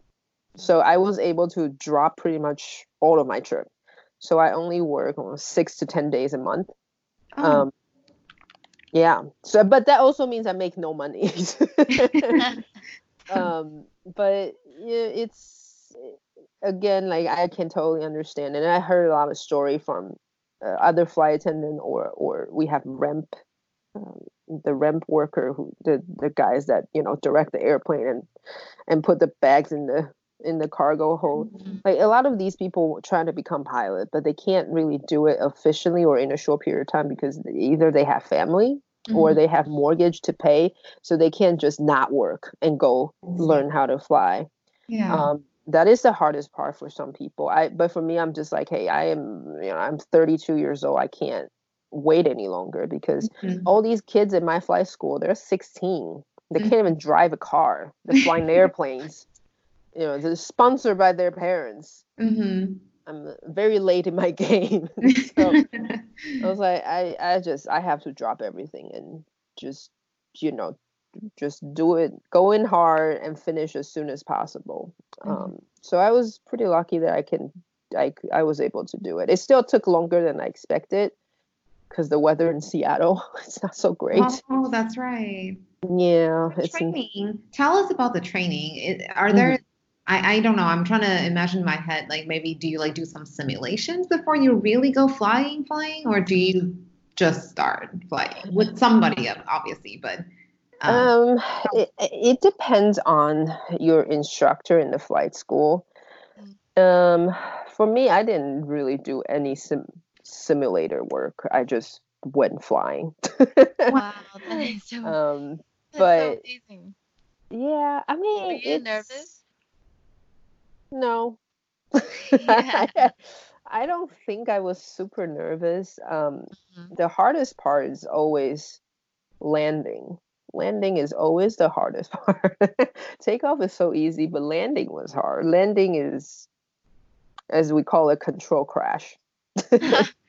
So i was able to drop pretty much all of my trip. So i only work on six to ten days a month. Oh. um, yeah. So but that also means i make no money. [LAUGHS] [LAUGHS] Um but yeah, it's again like i can totally understand. And i heard a lot of story from uh, other flight attendant or or we have ramp um, the ramp worker who the the guys that you know direct the airplane and and put the bags in the in the cargo hold mm-hmm. like a lot of these people trying to become pilot but they can't really do it efficiently or in a short period of time because either they have family mm-hmm. or they have mortgage to pay so they can't just not work and go mm-hmm. learn how to fly yeah um, that is the hardest part for some people i but for me i'm just like hey i am you know i'm 32 years old i can't wait any longer because mm-hmm. all these kids in my flight school they're 16 they mm-hmm. can't even drive a car they're flying [LAUGHS] airplanes you know they're sponsored by their parents mm-hmm. I'm very late in my [LAUGHS] game. so I was [LAUGHS] like, I, I just I have to drop everything and just you know just do it, go in hard and finish as soon as possible. Mm-hmm. Um, so I was pretty lucky that I can I I was able to do it. It still took longer than I expected because the weather in Seattle [LAUGHS] it's not so great. Oh, that's right. Yeah, it's training. Tell us about the training. Are there mm-hmm. I, I don't know. I'm trying to imagine in my head, like maybe do you like do some simulations before you really go flying, flying, or do you just start flying with somebody, obviously? But um, um it, it depends on your instructor in the flight school. Um, for me, I didn't really do any sim- simulator work. I just went flying. wow, [LAUGHS] that is so. Um, but so yeah, I mean, were you nervous? No. [LAUGHS] Yeah. [LAUGHS] I don't think I was super nervous. Um, mm-hmm. The hardest part is always landing. Landing is always the hardest [LAUGHS] part. Takeoff is so easy, but landing was hard. Landing is, as we call it, control crash. you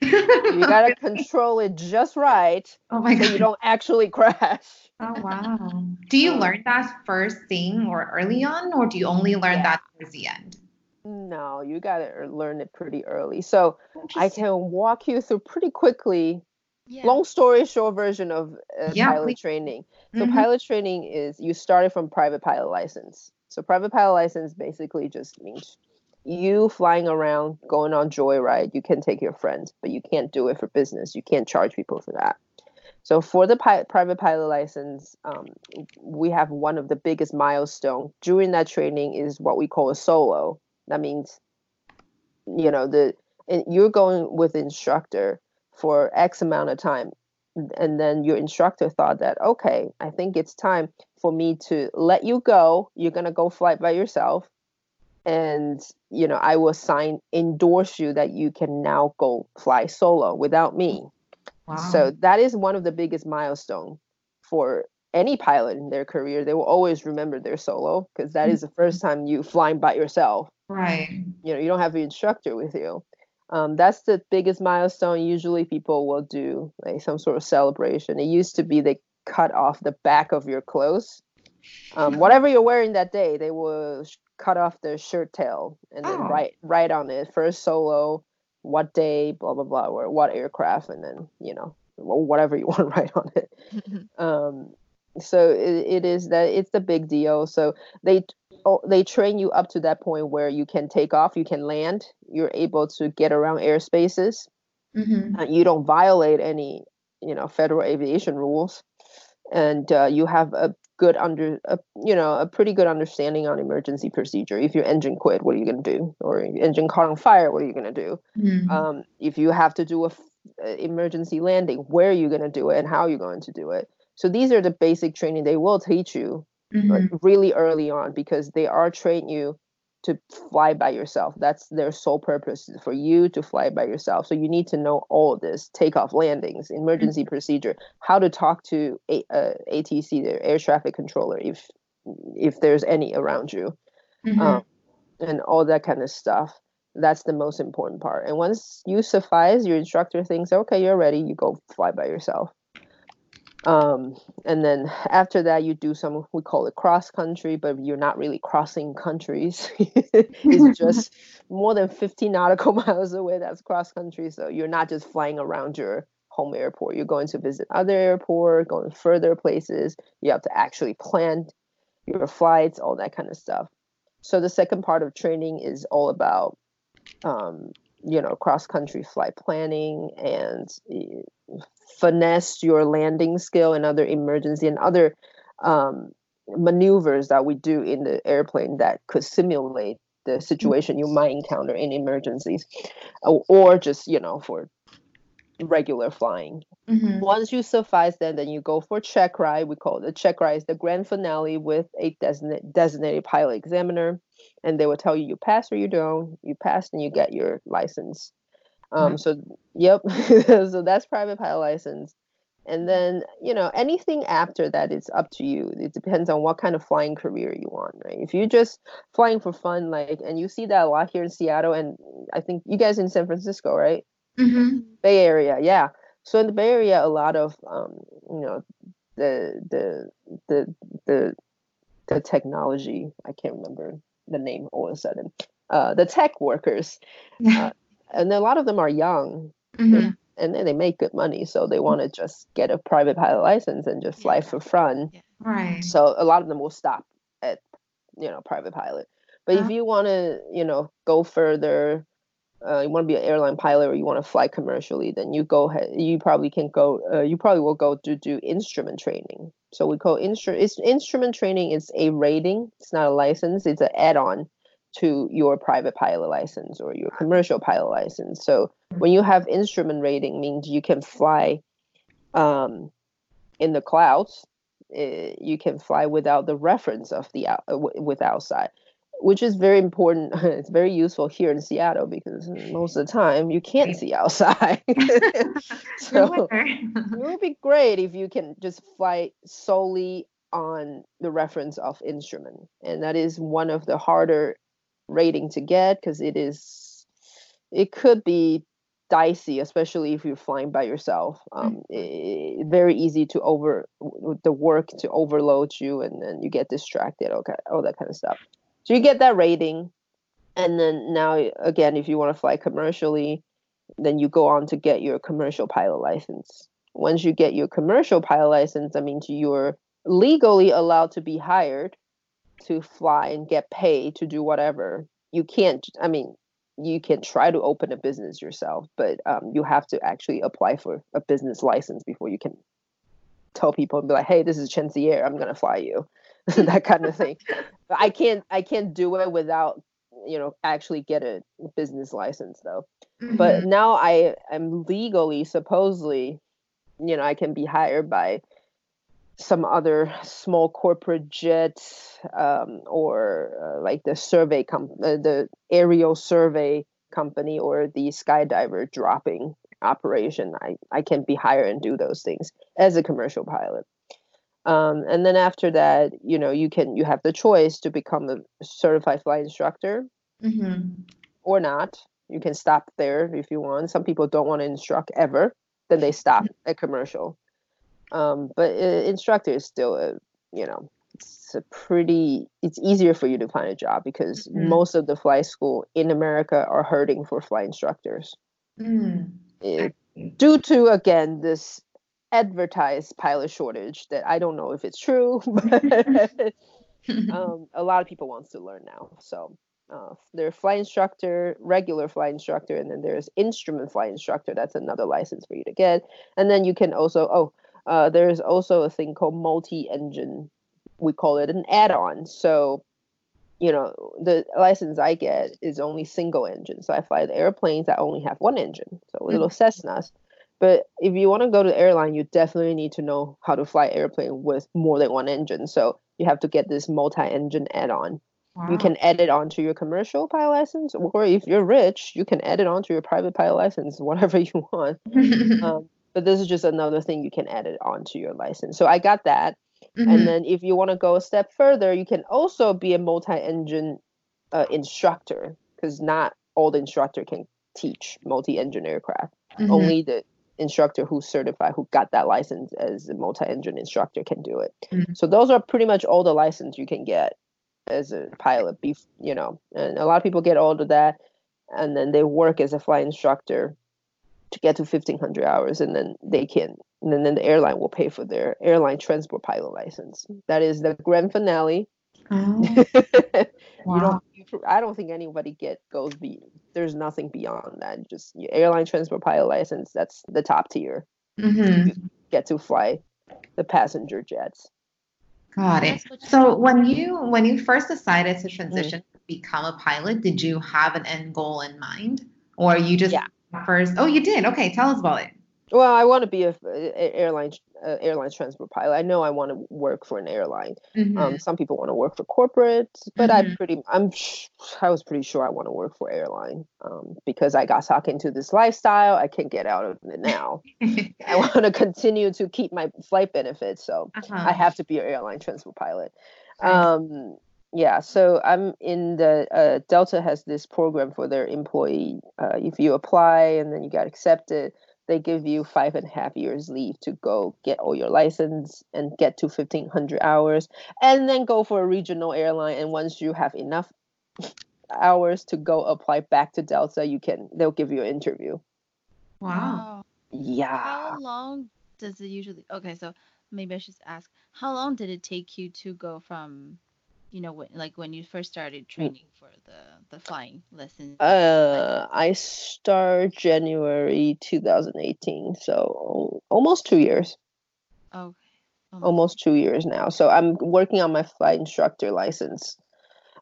[LAUGHS] gotta control it just right. Oh my god! So you don't actually crash. Oh wow! Do you learn that first thing or early on, or do you only learn yeah. that towards the end? No, you gotta er, learn it pretty early. So I can walk you through pretty quickly. Yeah. Long story short version of uh, yeah, pilot please. training. So mm-hmm. pilot training is you started from private pilot license. So private pilot license basically just means you flying around, going on joyride, you can take your friends, but you can't do it for business. You can't charge people for that. So for the pi- private pilot license, um, we have one of the biggest milestone during that training is what we call a solo. That means, you know, the you're going with instructor for X amount of time, and then your instructor thought that okay, I think it's time for me to let you go. You're gonna go fly by yourself and you know i will sign endorse you that you can now go fly solo without me wow. so that is one of the biggest milestone for any pilot in their career they will always remember their solo because that is the first mm-hmm. time you flying by yourself right you know you don't have an instructor with you um, that's the biggest milestone usually people will do like some sort of celebration it used to be they cut off the back of your clothes um, [LAUGHS] whatever you're wearing that day they will cut off the shirt tail and then oh. write write on it first solo, what day, blah blah blah, or what aircraft, and then you know whatever you [LAUGHS] want to write on it. [LAUGHS] um, so it, it is that it's the big deal. So they oh, they train you up to that point where you can take off, you can land, you're able to get around airspaces. Mm-hmm. Uh, you don't violate any you know federal aviation rules and uh, you have a good under a, you know a pretty good understanding on emergency procedure if your engine quit what are you going to do or engine caught on fire what are you going to do mm-hmm. um, if you have to do a, f- a emergency landing where are you going to do it and how are you going to do it so these are the basic training they will teach you mm-hmm. like really early on because they are train you to fly by yourself. That's their sole purpose for you to fly by yourself. So you need to know all this takeoff, landings, emergency mm-hmm. procedure, how to talk to a, uh, ATC, the air traffic controller, if if there's any around you, mm-hmm. um, and all that kind of stuff. That's the most important part. And once you suffice, your instructor thinks, okay, you're ready. You go fly by yourself. Um, and then after that, you do some, we call it cross country, but you're not really crossing countries. [LAUGHS] it's just [LAUGHS] more than 50 nautical [LAUGHS] miles away. That's cross country. So you're not just flying around your home airport. You're going to visit other airport, going further places. You have to actually plan your flights, all that kind of stuff. So the second part of training is all about, um, you know, cross country flight planning and eh, finesse your landing skill and other emergency and other um, maneuvers that we do in the airplane that could simulate the situation you might encounter in emergencies or, or just you know for regular flying. Mm-hmm. once you suffice that then you go for check ride. We call it the check ride is the grand finale with a designated, designated pilot examiner and they will tell you you pass or you don't. You pass and you get your license um, so yep, [LAUGHS] so that's private pilot license. And then, you know, anything after that is up to you. It depends on what kind of flying career you want, right? If you're just flying for fun, like, and you see that a lot here in Seattle, and I think you guys in San Francisco, right? Mm-hmm. Bay Area, yeah. So in the Bay Area, a lot of, um, you know, the the the the the technology. I can't remember the name all of a sudden. Uh, the tech workers. Uh, [LAUGHS] and a lot of them are young mm-hmm. and they make good money so they want to just get a private pilot license and just fly yeah. for fun yeah. right so a lot of them will stop at you know private pilot but uh-huh. if you want to you know go further uh, you want to be an airline pilot or you want to fly commercially then you go ahead you probably can go uh, you probably will go to do instrument training so we call instrument instrument training is a rating it's not a license it's an add-on to your private pilot license or your commercial pilot license. So when you have instrument rating, means you can fly um, in the clouds. Uh, you can fly without the reference of the out, uh, with outside, which is very important. [LAUGHS] it's very useful here in Seattle because most of the time you can't see outside. [LAUGHS] [LAUGHS] so it would be great if you can just fly solely on the reference of instrument, and that is one of the harder rating to get because it is it could be dicey especially if you're flying by yourself. Um, mm-hmm. it, very easy to over the work to overload you and then you get distracted okay all that kind of stuff. So you get that rating and then now again if you want to fly commercially then you go on to get your commercial pilot license. Once you get your commercial pilot license that means you're legally allowed to be hired to fly and get paid to do whatever. You can't, I mean, you can try to open a business yourself, but um, you have to actually apply for a business license before you can tell people and be like, hey, this is Chen Air, I'm gonna fly you. [LAUGHS] that kind of thing. But I can't I can't do it without you know actually get a business license though. Mm-hmm. But now I am legally supposedly, you know, I can be hired by some other small corporate jets um, or uh, like the survey com- uh, the aerial survey company or the skydiver dropping operation. I, I can be hired and do those things as a commercial pilot. Um, and then after that you know you can you have the choice to become a certified flight instructor mm-hmm. or not. You can stop there if you want. Some people don't want to instruct ever then they stop at commercial um, but uh, instructor is still a you know it's a pretty it's easier for you to find a job because mm-hmm. most of the flight school in america are hurting for flight instructors mm. it, due to again this advertised pilot shortage that i don't know if it's true [LAUGHS] but [LAUGHS] um, a lot of people wants to learn now so uh, there's flight instructor, regular flight instructor, and then there's instrument flight instructor. That's another license for you to get. And then you can also, oh, uh, there's also a thing called multi-engine. We call it an add-on. So, you know, the license I get is only single engine. So I fly the airplanes that only have one engine. So little mm-hmm. Cessnas. But if you want to go to the airline, you definitely need to know how to fly airplane with more than one engine. So you have to get this multi-engine add-on. Wow. You can add it onto your commercial pilot license, or if you're rich, you can add it onto your private pilot license, [LAUGHS] whatever you want. [LAUGHS] um, but this is just another thing you can add it onto your license. So I got that. Mm-hmm. And then if you want to go a step further, you can also be a multi-engine uh, instructor because not all the instructor can teach multi-engine aircraft. Mm-hmm. Only the instructor who's certified who got that license as a multi-engine instructor can do it. Mm-hmm. So those are pretty much all the license you can get as a pilot. Be you know, and a lot of people get all of that, and then they work as a flight instructor to get to 1500 hours, and then they can. And then, the airline will pay for their airline transport pilot license. That is the grand finale. Oh. [LAUGHS] wow. you don't I don't think anybody get goes be there's nothing beyond that. Just your airline transport pilot license, that's the top tier. Mm-hmm. get to fly the passenger jets. Got it. So when you when you first decided to transition mm. to become a pilot, did you have an end goal in mind, or you just yeah. First? Oh, you did. Okay, tell us about it. Well, I want to be a, a airline uh, airline transport pilot. I know I want to work for an airline. Mm-hmm. Um, some people want to work for corporate, but mm-hmm. I'm pretty. I'm. I was pretty sure I want to work for airline um, because I got sucked into this lifestyle. I can't get out of it now. [LAUGHS] I want to continue to keep my flight benefits, so uh-huh. I have to be an airline transport pilot. Um, yeah, so I'm in the uh, Delta has this program for their employee. Uh, if you apply and then you get accepted they give you five and a half years leave to go get all your license and get to 1500 hours and then go for a regional airline and once you have enough hours to go apply back to delta you can they'll give you an interview wow yeah how long does it usually okay so maybe i should ask how long did it take you to go from you know when, like when you first started mm. training for the the flying lessons uh i start january 2018 so almost two years okay almost. almost two years now so i'm working on my flight instructor license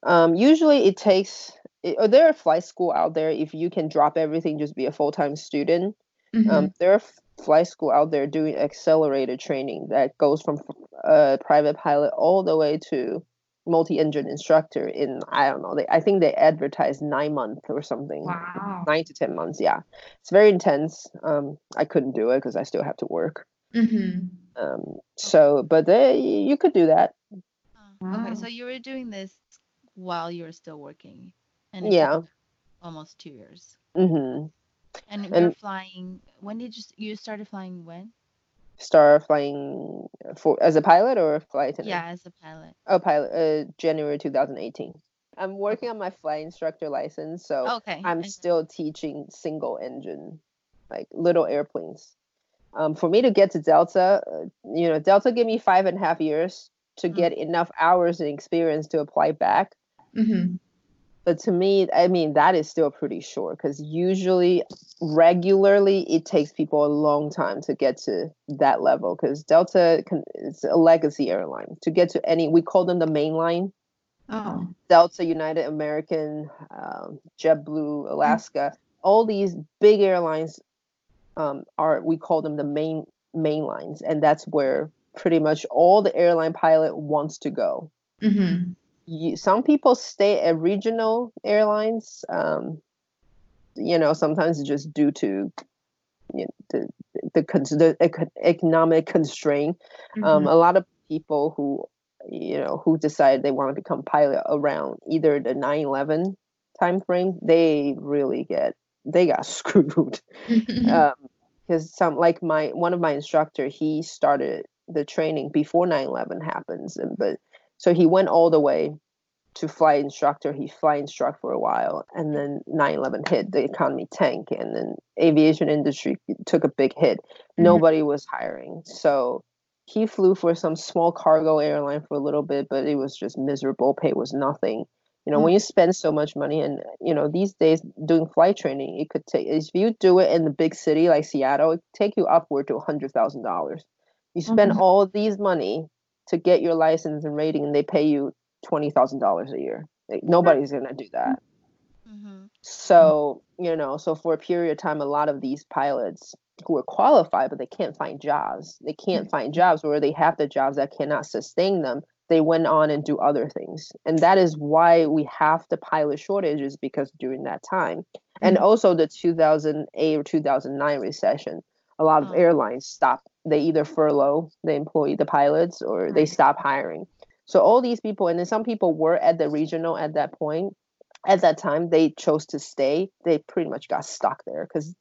um usually it takes it, or there are flight school out there if you can drop everything just be a full-time student mm-hmm. um there are flight school out there doing accelerated training that goes from a uh, private pilot all the way to multi-engine instructor in I don't know. They, I think they advertise nine months or something. Wow. Nine to ten months. Yeah, it's very intense. Um, I couldn't do it because I still have to work. Mm-hmm. Um, so, but they, you could do that. Wow. Okay, so you were doing this while you were still working, and yeah, almost two years. Mm-hmm. And, and you're flying. When did you you started flying? When? Start flying for as a pilot or a flight attendant? Yeah, as a pilot. Oh, pilot. Uh, January 2018. I'm working on my flight instructor license, so okay. I'm still teaching single engine, like little airplanes. Um, for me to get to Delta, uh, you know, Delta gave me five and a half years to mm-hmm. get enough hours and experience to apply back. Mm-hmm but to me i mean that is still pretty short because usually regularly it takes people a long time to get to that level because delta can, it's a legacy airline. To get to any we call them the main line oh. delta united american um, jetblue alaska all these big airlines um, are we call them the main main lines and that's where pretty much all the airline pilot wants to go. Mm-hmm you, some people stay at regional airlines. Um, you know, sometimes just due to you know, the, the, the economic constraint. Um, mm-hmm. Um, a lot of people who you know who decide they want to become pilot around either the 9-11 time frame they really get they got [LAUGHS] screwed because um, some like my one of my instructor he started the training before 9-11 happens and but so he went all the way to fly instructor. He fly instruct for a while, and then 9/11 hit. The economy tanked, and then aviation industry took a big hit. Mm-hmm. Nobody was hiring, so he flew for some small cargo airline for a little bit, but it was just miserable. Pay was nothing. You know, mm-hmm. when you spend so much money, and you know these days doing flight training, it could take if you do it in the big city like Seattle, it take you upward to a hundred thousand dollars. You spend mm-hmm. all these money to get your license and rating and they pay you $20,000 a year. Like, nobody's going to do that. Mm-hmm. So, you know, so for a period of time, a lot of these pilots who are qualified, but they can't find jobs. They can't find jobs where they have the jobs that cannot sustain them. they went on and do other things and that is why we have the pilot shortages because during that time mm-hmm. and also the 2008 or 2009 recession a lot of oh. airlines stopped they either furlough the employee the pilots or they stop hiring. So all these people and then some people were at the regional at that point. At that time they chose to stay. They pretty much got stuck there because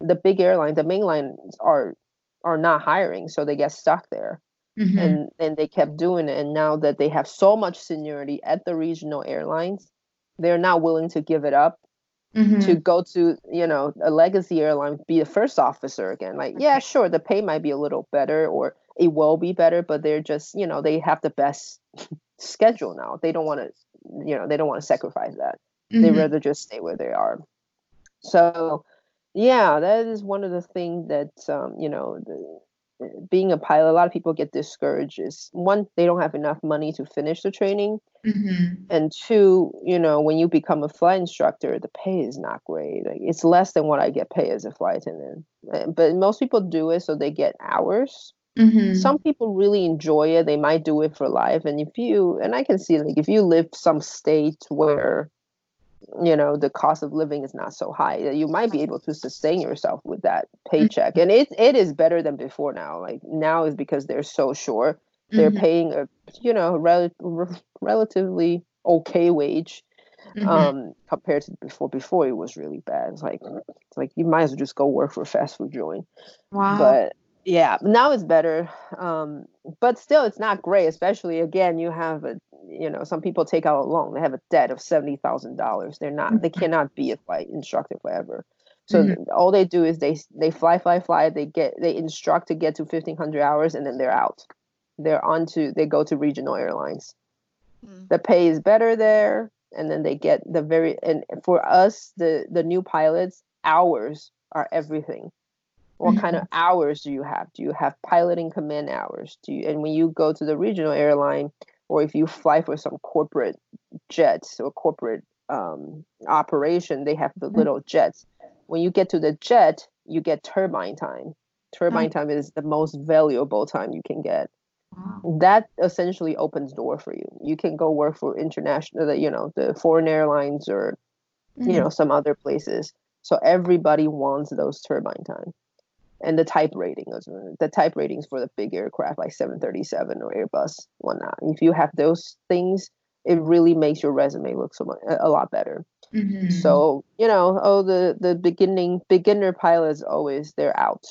the big airlines the mainlines are are not hiring so they get stuck there. Mm-hmm. And and they kept doing it. And now that they have so much seniority at the regional airlines, they're not willing to give it up mm-hmm. to go to, you know, a legacy airline, be a first officer again. Like, okay. yeah, sure, the pay might be a little better or it will be better, but they're just, you know, they have the best [LAUGHS] schedule now. They don't want to, you know, they don't want to sacrifice that. Mm-hmm. They rather just stay where they are. So yeah, that is one of the things that um, you know, the, being a pilot, a lot of people get discouraged. Is one, they don't have enough money to finish the training, mm-hmm. and two, you know, when you become a flight instructor, the pay is not great. Like it's less than what I get paid as a flight attendant. But most people do it so they get hours. Mm-hmm. Some people really enjoy it. They might do it for life. And if you, and I can see like if you live some state where you know the cost of living is not so high that you might be able to sustain yourself with that paycheck mm-hmm. and it it is better than before now like now is because they're so sure they're mm-hmm. paying a you know rel- relatively okay wage mm-hmm. um compared to before before it was really bad it's like it's like you might as well just go work for a fast food joint wow but yeah now it's better um but still it's not great especially again you have a you know some people take out a loan they have a debt of $70000 they're not they mm-hmm. cannot be a flight instructor forever so mm-hmm. all they do is they they fly fly fly they get they instruct to get to 1500 hours and then they're out they're on to they go to regional airlines mm-hmm. the pay is better there and then they get the very and for us the the new pilots hours are everything what mm-hmm. kind of hours do you have do you have pilot in command hours do you and when you go to the regional airline or if you fly for some corporate jets or corporate um, operation, they have the mm. little jets. When you get to the jet, you get turbine time. Turbine time is the most valuable time you can get. Wow. That essentially opens door for you. You can go work for international, you know, the foreign airlines or, mm-hmm. you know, some other places. So everybody wants those turbine time and the type rating the type ratings for the big aircraft like 737 or airbus whatnot if you have those things it really makes your resume look so much a lot better mm-hmm. so you know oh the the beginning beginner pilots always they're out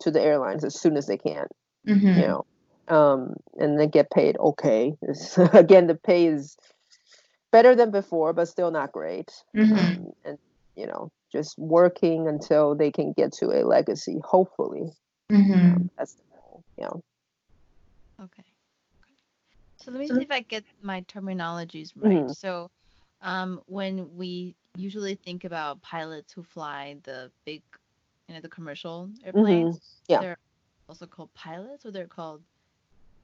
to the airlines as soon as they can mm-hmm. you know um and they get paid okay [LAUGHS] again the pay is better than before but still not great mm-hmm. um, and you know just working until they can get to a legacy hopefully. Mm-hmm. um, that's the goal yeah. Okay. So let me see if i get my terminologies right. Mm-hmm. so um, when we usually think about pilots who fly the big you know the commercial airplanes mm-hmm. yeah. they're also called pilots or they're called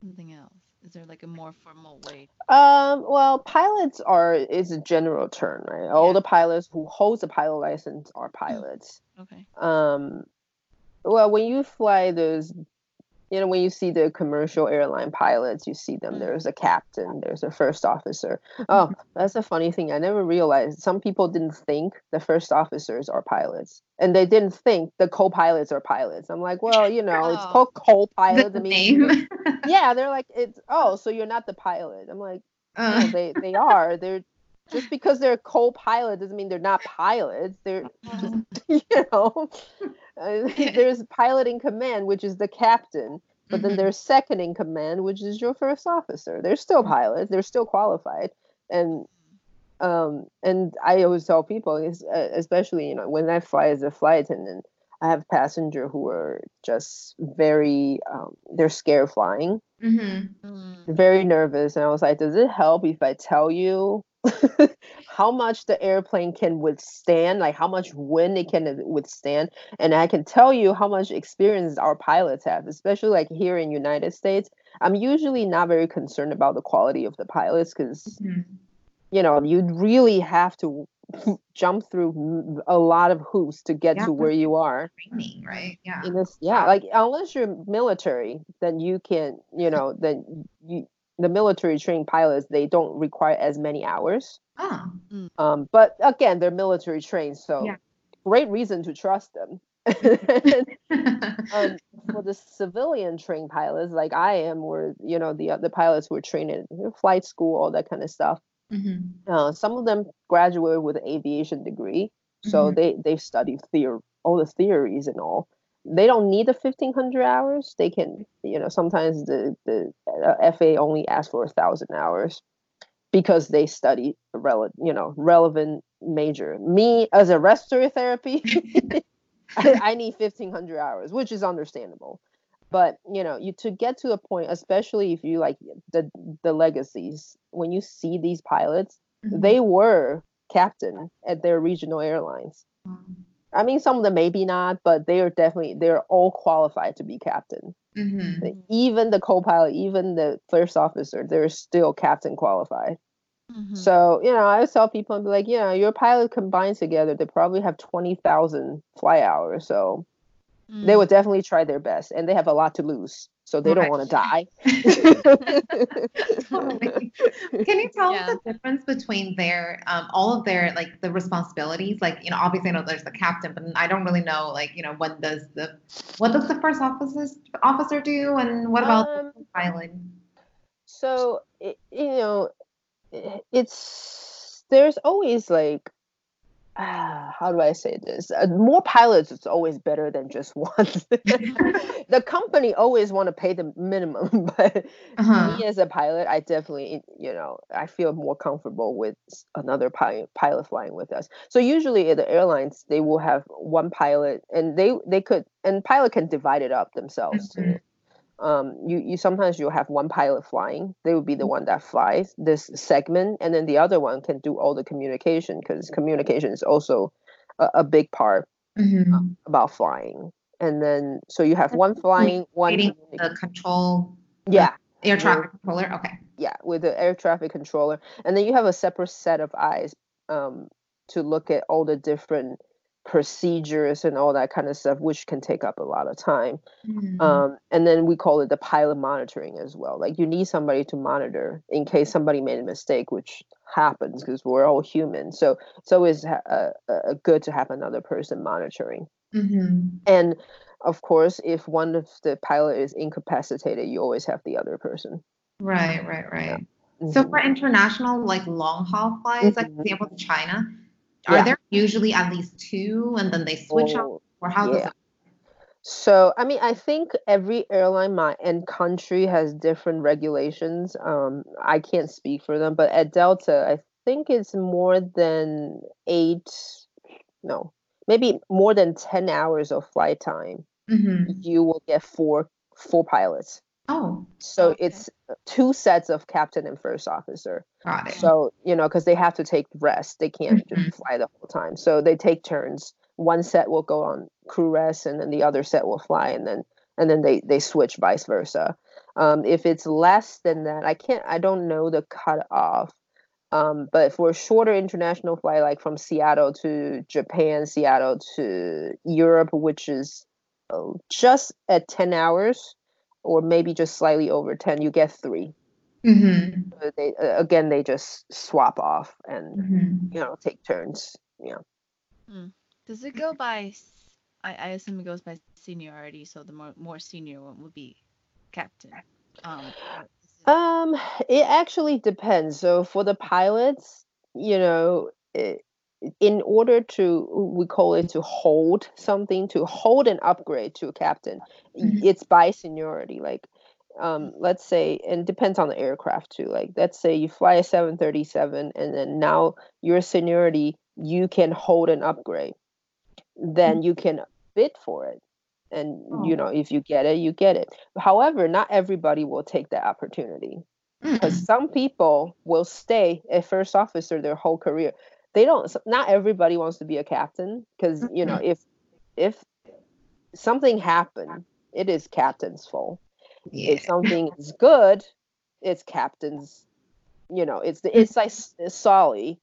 something else is there like a more formal way? Um, well, pilots are is a general term, right? Yeah. All the pilots who holds a pilot license are mm. pilots. Okay. Um, well, when you fly those you know, when you see the commercial airline pilots, you see them. Mm. There's a captain, there's a first officer. Oh, mm-hmm. that's a funny thing. I never realized some people didn't think the first officers are pilots, and they didn't think the co-pilots are pilots. I'm like, well, you know, oh. it's called co-pilot. I mean, [LAUGHS] yeah, they're like, it's oh, so you're not the pilot. I'm like, uh. no, they they are. They're just because they're co-pilot doesn't mean they're not pilots. They're just, [LAUGHS] you know, uh, [LAUGHS] there's pilot in command, which is the captain, but mm-hmm. then there's second in command, which is your first officer. They're still mm-hmm. pilots. They're still qualified, and um, and I always tell people, uh, especially you know when I fly as a flight attendant, I have passenger who are just very um, they're scared flying, mm-hmm. Mm. very nervous, and I was like, does it help if I tell you [LAUGHS] how much the airplane can withstand, like how much wind it can withstand. And I can tell you how much experience our pilots have, especially like here in United States. I'm usually not very concerned about the quality of the pilots because, mm-hmm. you know, you'd really have to [LAUGHS] jump through a lot of hoops to get yeah, to where you are. Training, right? Yeah. This, yeah, like unless you're military, then you can, you know, then you the military trained pilots they don't require as many hours. Oh. Um, but again, they're military trained, so Yeah. great reason to trust them. [LAUGHS] um, for the civilian trained pilots, like I am, where you know the the pilots were trained in flight school, all that kind of stuff. Mhm. Uh, some of them graduated with an aviation degree, so Mhm. they they've studied theory, all the theories and all. They don't need the fifteen hundred hours. They can, you know, sometimes the the uh, FAA only asks for a thousand hours because they study relevant, you know, relevant major. Me as a respiratory therapy, [LAUGHS] I, I need fifteen hundred hours, which is understandable. But you know, you to get to a point, especially if you like the the legacies, when you see these pilots, Mhm. they were captain at their regional airlines. I mean, some of them maybe not, but they are definitely they're all qualified to be captain. Mhm. Even the co-pilot, even the first officer, they're still captain qualified. Mhm. So you know, I always tell people and be like, you know, your pilot combined together, they probably have twenty thousand flight hours. So they Mm. would definitely try their best, and they have a lot to lose, so they don't want to die. [LAUGHS] [LAUGHS] Totally. Can you tell Yeah. us the difference between their um, all of their like the responsibilities? Like you know, obviously I know there's the captain, but I don't really know like you know what does the what does the first officer officer do, and what about Um, the pilot? so it, you know it's there's always like ah, how do i say this uh, more pilots is always better than just [LAUGHS] one [LAUGHS] the company always want to pay the minimum [LAUGHS] but Uh-huh. me as a pilot i definitely you know i feel more comfortable with another pilot pilot flying with us so usually the airlines they will have one pilot and they they could and pilot can divide it up themselves too Mhm. Um you you sometimes you'll have one pilot flying they will be the one that flies this segment and then the other one can do all the communication because communication is also a, a big part Mhm. about flying and then so you have one flying one the control yeah air traffic controller. Okay. yeah with the air traffic controller and then you have a separate set of eyes um to look at all the different procedures and all that kind of stuff which can take up a lot of time Mhm. um, and then we call it the pilot monitoring as well like you need somebody to monitor in case somebody made a mistake which happens because we're all human so it's always ha- uh, uh, good to have another person monitoring Mhm. and of course if one of the pilot is incapacitated you always have the other person Right, right, right. So Mhm. for international, like long haul flights, like Mhm. for example to China, are Yeah. there usually at least two and then they switch up, Oh, or how does yeah. it? So, I mean, I think every airline my, and country has different regulations. Um, I can't speak for them, but at Delta, I think it's more than eight, no, maybe more than 10 hours of flight time. Mhm. You will get four four pilots. Oh, So Okay. it's two sets of captain and first officer. got it. So, you know, because they have to take rest, they can't Mhm. just fly the whole time. So they take turns. One set will go on crew rest, and then the other set will fly, and then and then they they switch vice versa. Um, if it's less than that, I can't. I don't know the cutoff. Um, but for a shorter international flight, like from Seattle to Japan, Seattle to Europe, which is oh, just at ten hours, or maybe just slightly over ten, you get three hmm uh, they uh, again they just swap off and hmm you know take turns yeah Does it go by? I assume it goes by seniority. So the more more senior one would be captain. Um. it- um it actually depends so for the pilots you know i in order to we call it to hold something to hold an upgrade to a captain Mhm. it's by seniority like um let's say and depends on the aircraft too like let's say you fly a 737 and then now your seniority you can hold an upgrade. Then you can bid for it and you Oh. know if you get it you get it. However not everybody will take that opportunity because some people will stay a first officer their whole career they don't not everybody wants to be a captain because you know if if something happened it is captain's fault. Yeah. if something is good it's captain's you know it's the it's like S- Sully.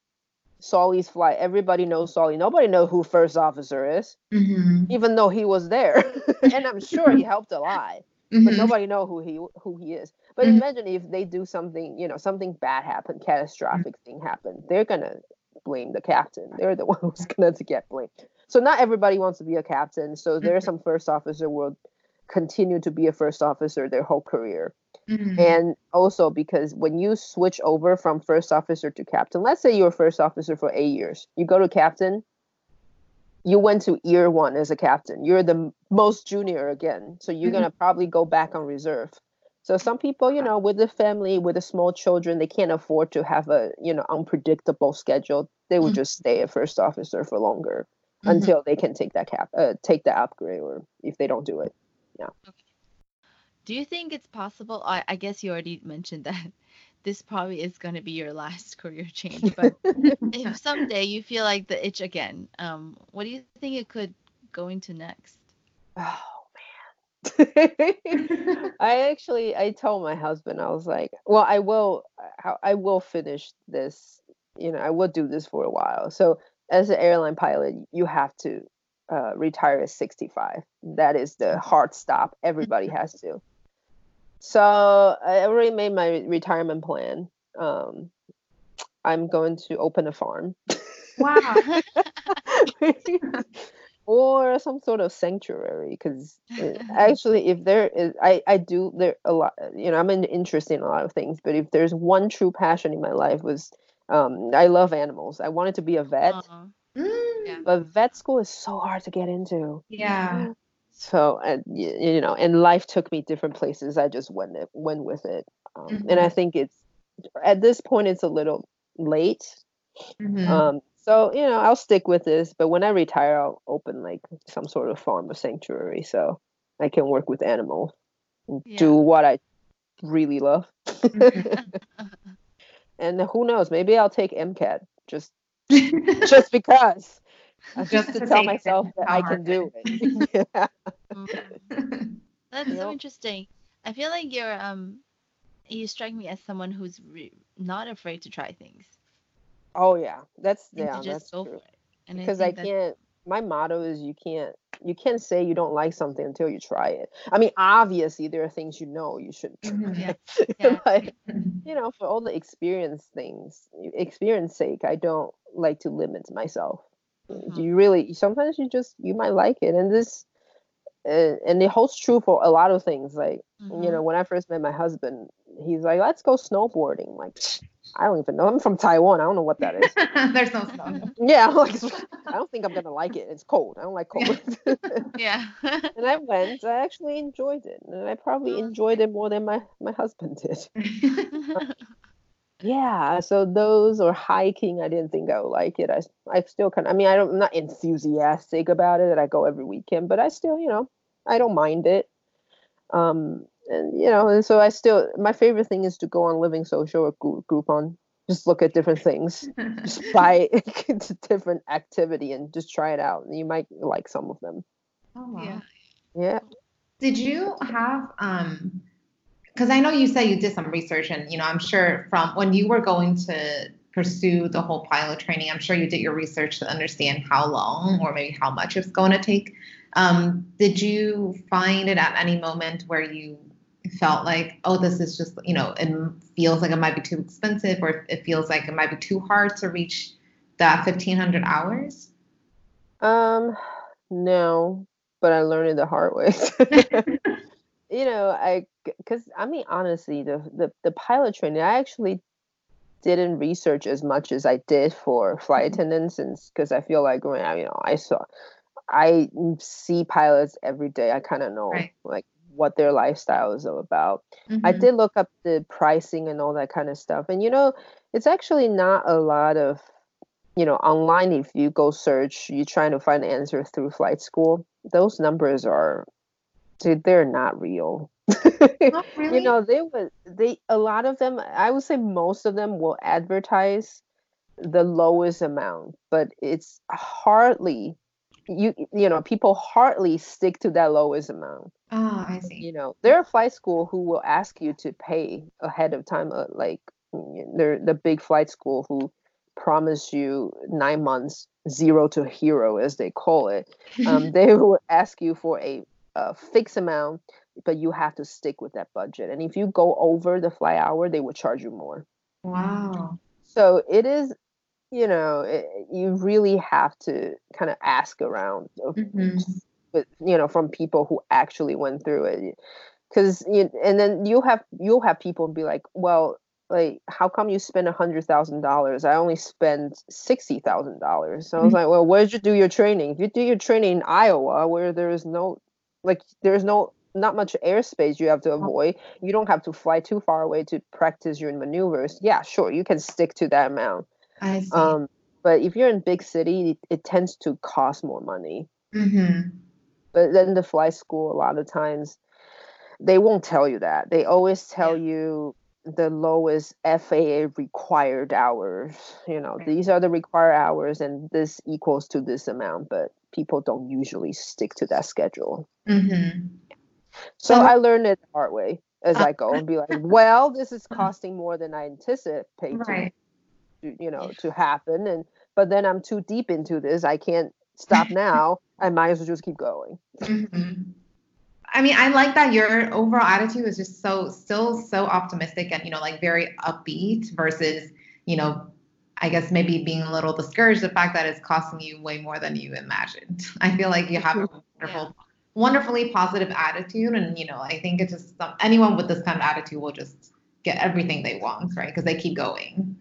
Sully's flight everybody knows Sully. Nobody know who first officer is hmm even though he was there. [LAUGHS] And i'm sure he helped a lot but hmm nobody know who he who he is. But mm-hmm. imagine if they do something, you know, something bad happen, catastrophic mm-hmm. thing happen, they're gonna blame the captain. They're the [LAUGHS] one who's gonna get blamed. So not everybody wants to be a captain. So there are mm-hmm. some first officer will continue to be a first officer their whole career. Mm-hmm. And also because when you switch over from first officer to captain, let's say you're first officer for eight years, you go to captain, you went to year one as a captain. You're the most junior again. So you're mm-hmm. gonna probably go back on reserve. So some people, you know, with the family, with the small children, they can't afford to have a, you know, unpredictable schedule. They would mm-hmm. just stay a first officer for longer mm-hmm. until they can take that cap, uh, take the upgrade, or if they don't do it, yeah. Okay. Do you think it's possible? I, I guess you already mentioned that [LAUGHS] this probably is going to be your last career [LAUGHS] change. But [LAUGHS] if someday you feel like the itch again, um, what do you think it could go into next? [LAUGHS] [LAUGHS] I actually I told my husband I was like, well, I will I will finish this. You know, I will do this for a while. So as an airline pilot, you have to uh, retire at 65. That is the hard stop. Everybody [LAUGHS] has to. So I already made my retirement plan. Um, I'm going to open a farm. Wow. Or some sort of sanctuary because [LAUGHS] actually if there is I, I do there a lot you know i'm interested in a lot of things but if there's one true passion in my life was um, i love animals i wanted to be a vet uh-huh. Mm. But vet school is so hard to get into. Yeah. [GASPS] So and you know, and life took me different places. I just went it, went with it, um, mm-hmm. and I think it's at this point it's a little late. Mm-hmm. Um, so you know, I'll stick with this. But when I retire, I'll open like some sort of farm or sanctuary, so I can work with animals and yeah. do what I really love. [LAUGHS] [LAUGHS] And who knows? Maybe I'll take MCAT just [LAUGHS] just because. Just, just to, to tell myself that I can do it. yeah. mm That's so interesting. I feel like you're um you strike me as someone who's re- not afraid to try things. Oh yeah, that's yeah, that's true. because I, I can't. My motto is you can't you can't say you don't like something until you try it. I mean, obviously there are things you know you shouldn't [LAUGHS] try, mm-hmm. yeah. yeah. [LAUGHS] but [LAUGHS] you know, for all the experience things, experience sake, I don't like to limit myself. Mm-hmm. You really sometimes you just you might like it, and this uh, and it holds true for a lot of things. Like mm-hmm. you know, when I first met my husband, he's like, "Let's go snowboarding." Like, I don't even know. I'm from Taiwan. I don't know what that is. [LAUGHS] There's no snow. yeah, like [LAUGHS] I don't think I'm gonna like it. It's cold. I don't like cold. yeah. [LAUGHS] and I went. I actually enjoyed it, and I probably oh, enjoyed it more than my my husband did. yeah. So those or hiking, I didn't think I would like it. I I still kind of. I mean, I don't, I'm not enthusiastic about it. I go every weekend, but I still, you know, I don't mind it. Um, and you know, and so I still my favorite thing is to go on Living Social or Groupon, just look at different things, just [LAUGHS] buy [LAUGHS] different activity and just try it out. And you might like some of them. Oh wow. Yeah. Yeah. Did you have um because I know you said you did some research and you know I'm sure from when you were going to pursue the whole pilot training, I'm sure you did your research to understand how long or maybe how much it's going to take. Um, did you find it at any moment where you felt like, oh, this is just, you know, it feels like it might be too expensive or it feels like it might be too hard to reach that 1500 hours? Um, no, but I learned it the hard way. [LAUGHS] you know, I, cause I mean, honestly, the, the, the pilot training, I actually didn't research as much as I did for flight mm-hmm. attendants and because I feel like when I, you know, I saw, I see pilots every day. I kind of know right. like what their lifestyle is all about. Mm-hmm. I did look up the pricing and all that kind of stuff. And you know, it's actually not a lot of you know, online if you go search, you're trying to find the answer through flight school, those numbers are dude, they're not real. Not [LAUGHS] really? you know, they would they a lot of them I would say most of them will advertise the lowest amount, but it's hardly you you know people hardly stick to that lowest amount oh i see you know there are flight school who will ask you to pay ahead of time uh, like they're the big flight school who promise you nine months zero to hero as they call it [LAUGHS] um, they will ask you for a, a fixed amount but you have to stick with that budget. And if you go over the flight hour, they will charge you more. Wow. So it is, you know, it, you really have to kind of ask around, mm-hmm. With, you know, from people who actually went through it. Because you, and then you'll have you'll have people be like, well, like how come you spend a hundred thousand dollars i only spend sixty thousand dollars so i was mm-hmm. like well where did you do your training if you do your training in iowa where there is no like there's no not much airspace you have to avoid you don't have to fly too far away to practice your maneuvers yeah sure you can stick to that amount I see. um but if you're in big city it, it tends to cost more money mm-hmm. But then the flight school a lot of times they won't tell you that they always tell yeah. you the lowest FAA required hours. You know, these are the required hours, and this equals to this amount. But people don't usually stick to that schedule. Mm-hmm. So, I learned it the hard way as uh, I go and be like, [LAUGHS] well, this is costing more than I anticipate right. to, you know, to happen. And but then I'm too deep into this. I can't stop now. I might as well just keep going. Mm-hmm. I mean, I like that your overall attitude is just so still so optimistic and you know like very upbeat versus you know I guess maybe being a little discouraged the fact that it's costing you way more than you imagined. [LAUGHS] I feel like you have a wonderful, yeah. wonderfully positive attitude, and you know I think it's just anyone with this kind of attitude will just get everything they want, right? Because they keep going.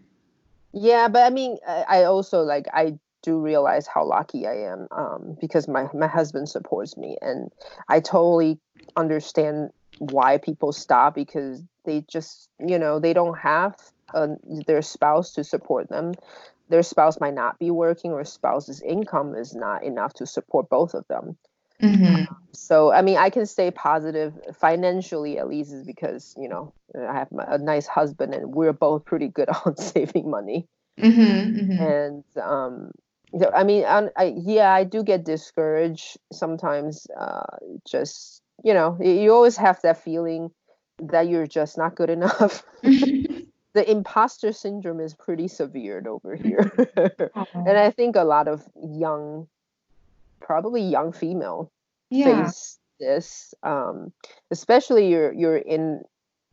Yeah, but I mean, I also like I do realize how lucky I am um, because my my husband supports me, and I totally understand why people stop because they just you know they don't have a, their spouse to support them. Their spouse might not be working, or spouse's income is not enough to support both of them. Mm-hmm. So, I mean, I can stay positive financially, at least, is because you know I have my, a nice husband, and we're both pretty good [LAUGHS] on saving money. Mm-hmm, mm-hmm. And um, I mean, I, I, yeah, I do get discouraged sometimes. Uh, just you know, you always have that feeling that you're just not good enough. [LAUGHS] [LAUGHS] the imposter syndrome is pretty severe over here, [LAUGHS] and I think a lot of young, probably young female, yeah. face this. Um, especially you're you're in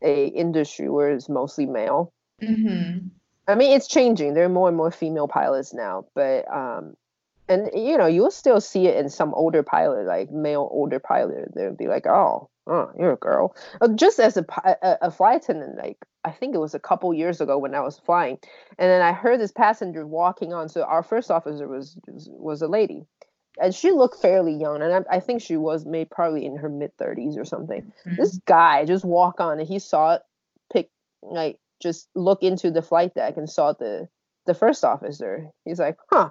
a industry where it's mostly male. Mm-hmm. I mean, it's changing. There are more and more female pilots now, but um, and you know, you'll still see it in some older pilot, like male older pilot. They'll be like, "Oh, oh, you're a girl." Uh, just as a, a, a flight attendant, like I think it was a couple years ago when I was flying, and then I heard this passenger walking on. So our first officer was was a lady, and she looked fairly young, and I, I think she was maybe probably in her mid thirties or something. Mm-hmm. This guy just walk on, and he saw it, pick like just look into the flight deck and saw the the first officer. He's like, huh,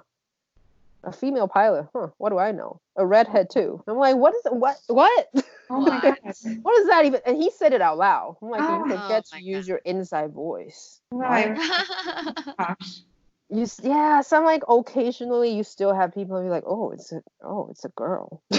a female pilot. Huh, what do I know? A redhead too. I'm like, what is it? What? What? [LAUGHS] Oh my God. what is that even? And he said it out loud. I'm like, oh, you forget to use God. your inside voice. Right. [LAUGHS] you yeah. So I'm like, occasionally you still have people be like, oh, it's a oh, it's a girl. [LAUGHS]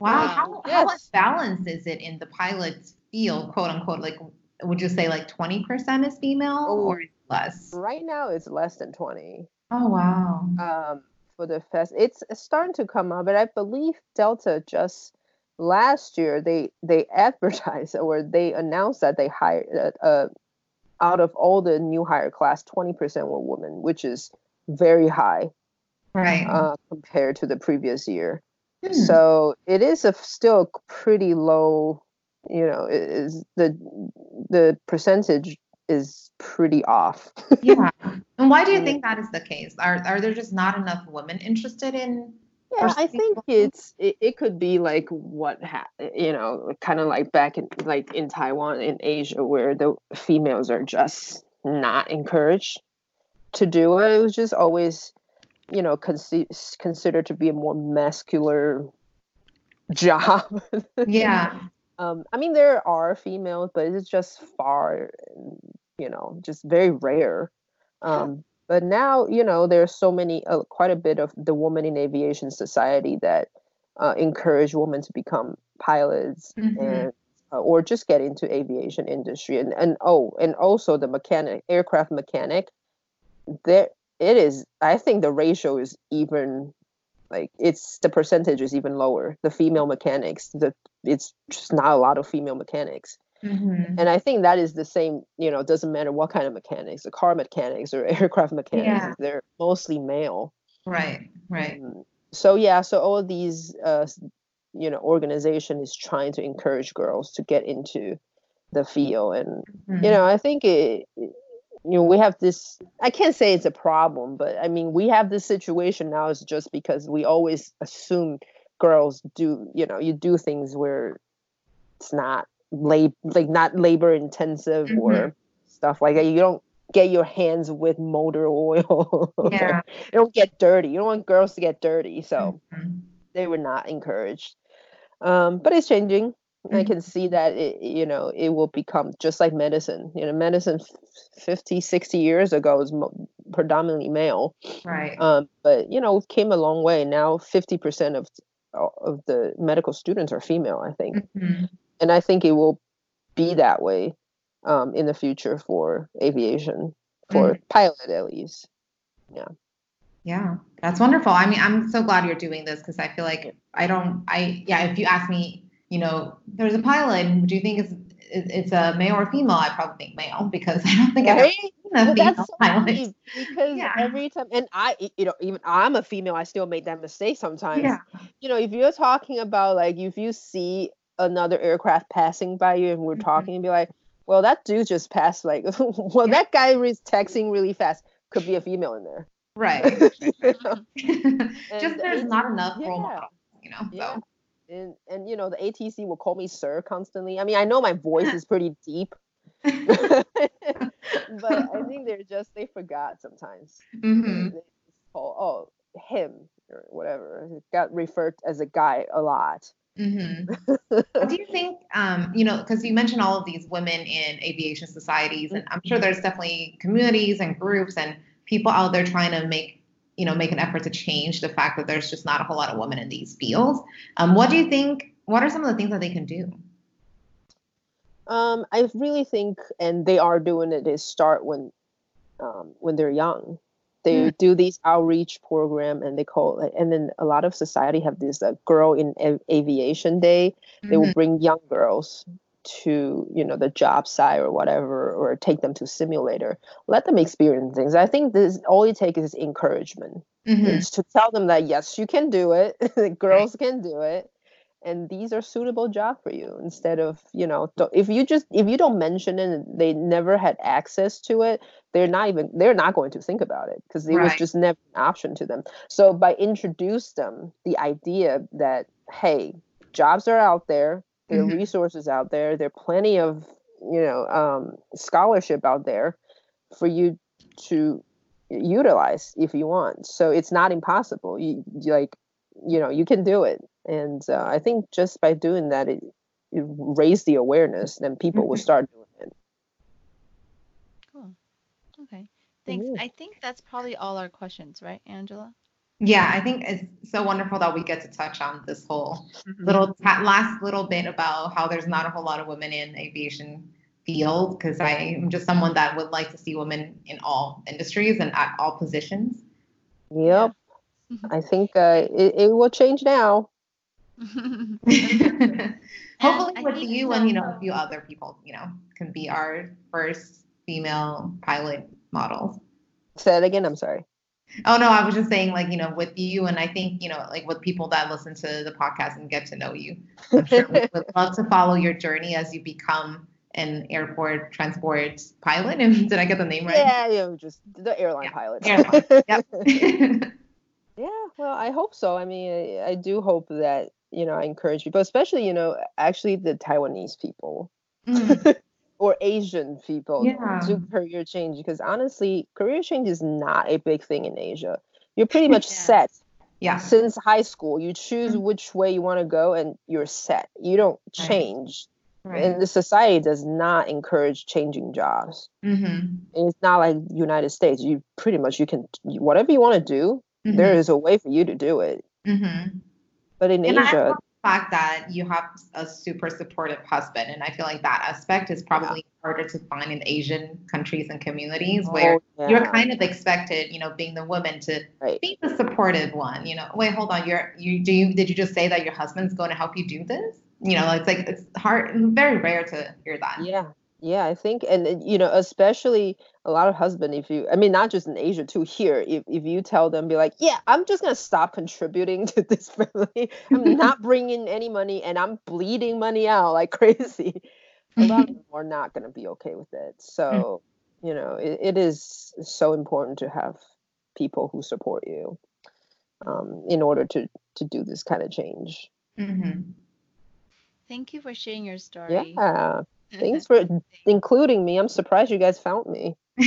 wow. How, yes. how balanced is it in the pilot's field, quote unquote? Like would you say like 20% is female oh, or less? Right now it's less than 20. Oh wow. Um for the fest it's starting to come up, but I believe Delta just last year they they [LAUGHS] advertised or they announced that they hired uh, uh out of all the new hire class 20% were women, which is very high. Right. Uh, compared to the previous year. Hmm. So it is a still pretty low you know is the the percentage is pretty off. [LAUGHS] Yeah. And why do you mm. think that is the case? Are are there just not enough women interested in yeah i think it's it, it could be like what ha- you know kind of like back in like in taiwan in asia where the females are just not encouraged to do it. It was just always you know con- considered to be a more muscular [LAUGHS] job. Yeah um, I mean, there are females, but it's just far, you know, just very rare. Um, but now, you know, there's so many, uh, quite a bit of the Women in Aviation Society that uh, encourage women to become pilots mm-hmm. and uh, or just get into aviation industry and and oh and also the mechanic aircraft mechanic there it is i think the ratio is even like it's the percentage is even lower the female mechanics the it's just not a lot of female mechanics. Mm-hmm. And I think that is the same, you know, doesn't matter what kind of mechanics, the car mechanics or [LAUGHS] aircraft mechanics, yeah. they're mostly male. Right, right. Um, so yeah, so all of these, uh, you know, organization is trying to encourage girls to get into the field, and mm-hmm. you know, I think it, you know, we have this. I can't say it's a problem, but I mean, we have this situation now is just because we always assume girls do, you know, you do things where it's not lab like not labor intensive mm-hmm. or stuff like that. You don't get your hands with motor [LAUGHS] oil. Yeah. you don't get dirty. You don't want girls to get dirty. So mm-hmm. they were not encouraged. Um, but it's changing. Mm-hmm. I can see that it, you know, it will become just like medicine. You know, medicine 50, 60 years ago was mo- predominantly male. Right. Um, but you know, came a long way. Now 50% of of the medical students are female, I think. Mm-hmm. And I think it will be that way um, in the future for aviation, for mm. pilot at least. Yeah. Yeah, that's wonderful. I mean, I'm so glad you're doing this because I feel like I don't, I, yeah, if you ask me, you know, there's a pilot, do you think it's, it's a male or female? I probably think male because [LAUGHS] I don't think right? I've ever well, that's so [LAUGHS] pilot. [LAUGHS] Because yeah. every time, and I, you know, even I'm a female, I still make that mistake sometimes. Yeah. You know, if you're talking about like, if you see another aircraft passing by you and we're mm-hmm. talking and be like, well, that dude just passed. Like, [LAUGHS] well, yeah. that guy is texting really fast. Could be a female in there. Right. just there's not enough yeah. role models, you know. Yeah. So. And and you know the ATC will call me sir constantly. I mean, I know my voice is pretty deep, [LAUGHS] but I [LAUGHS] think they're just they forgot sometimes. Mm-hmm. They call oh him or whatever. It got referred as a guy a lot. Mm-hmm. [LAUGHS] do you think, um, you know, because you mentioned all of these women in aviation societies, and I'm sure there's definitely communities and groups and people out there trying to make, you know, make an effort to change the fact that there's just not a whole lot of women in these fields. Um, what do you think? What are some of the things that they can do? Um, I really think, and they are doing it, is start when, um, when they're young they mm. do these outreach program and they call it and then a lot of society have this uh, girl in aviation day they mm-hmm. will bring young girls to you know the job site or whatever or take them to simulator let them experience things i think this all it takes is encouragement mm-hmm. it's to tell them that yes you can do it [LAUGHS] girls right. can do it and these are suitable job for you instead of you know if you just if you don't mention it and they never had access to it they're not even they're not going to think about it because it right. was just never an option to them so by introduce them the idea that hey jobs are out there there are mm-hmm. resources out there there are plenty of you know um, scholarship out there for you to utilize if you want so it's not impossible you, you like you know you can do it and uh, i think just by doing that it, it raised the awareness then people mm-hmm. will start doing it. Cool. Okay. Thanks. i think that's probably all our questions right angela? Yeah i think it's so wonderful that we get to touch on this whole mm-hmm. little last little bit about how there's not a whole lot of women in aviation field because i'm just someone that would like to see women in all industries and at all positions. Yep. I think uh, it, it will change now. [LAUGHS] Hopefully, with you and you know a few other people, you know, can be our first female pilot models. Say it again. I'm sorry. Oh no, I was just saying, like you know, with you and I think you know, like with people that listen to the podcast and get to know you, I'm sure we would love to follow your journey as you become an airport transport pilot. And [LAUGHS] did I get the name right? Yeah, yeah, just the airline yeah. pilot. Airline. Yep. [LAUGHS] Yeah, well, I hope so. I mean, I, I do hope that you know I encourage people, especially you know actually the Taiwanese people mm. [LAUGHS] or Asian people yeah. do career change because honestly, career change is not a big thing in Asia. You're pretty much [LAUGHS] set. Yeah. Since high school, you choose mm. which way you want to go, and you're set. You don't change. Right. And the society does not encourage changing jobs. Mm-hmm. And it's not like United States. You pretty much you can whatever you want to do Mm-hmm. There is a way for you to do it. Mm-hmm. But in and Asia, the fact that you have a super supportive husband, and I feel like that aspect is probably yeah. harder to find in Asian countries and communities oh, where yeah. you're kind of expected, you know, being the woman to right. be the supportive one. You know, wait, hold on, you're you do you did you just say that your husband's going to help you do this? you know, it's like it's hard, very rare to hear that. Yeah, yeah, I think, and you know, especially a lot of husband, if you, I mean, not just in Asia too. Here, if if you tell them, be like, yeah, I'm just gonna stop contributing [LAUGHS] to this family. I'm [LAUGHS] not bringing any money, and I'm bleeding money out like [LAUGHS] crazy. A lot of them are not gonna be okay with it. So, you know, it, it is so important to have people who support you um, in order to to do this kind of change. Mm-hmm. Thank you for sharing your story. Yeah. Thanks for including me. I'm surprised you guys found me. [LAUGHS]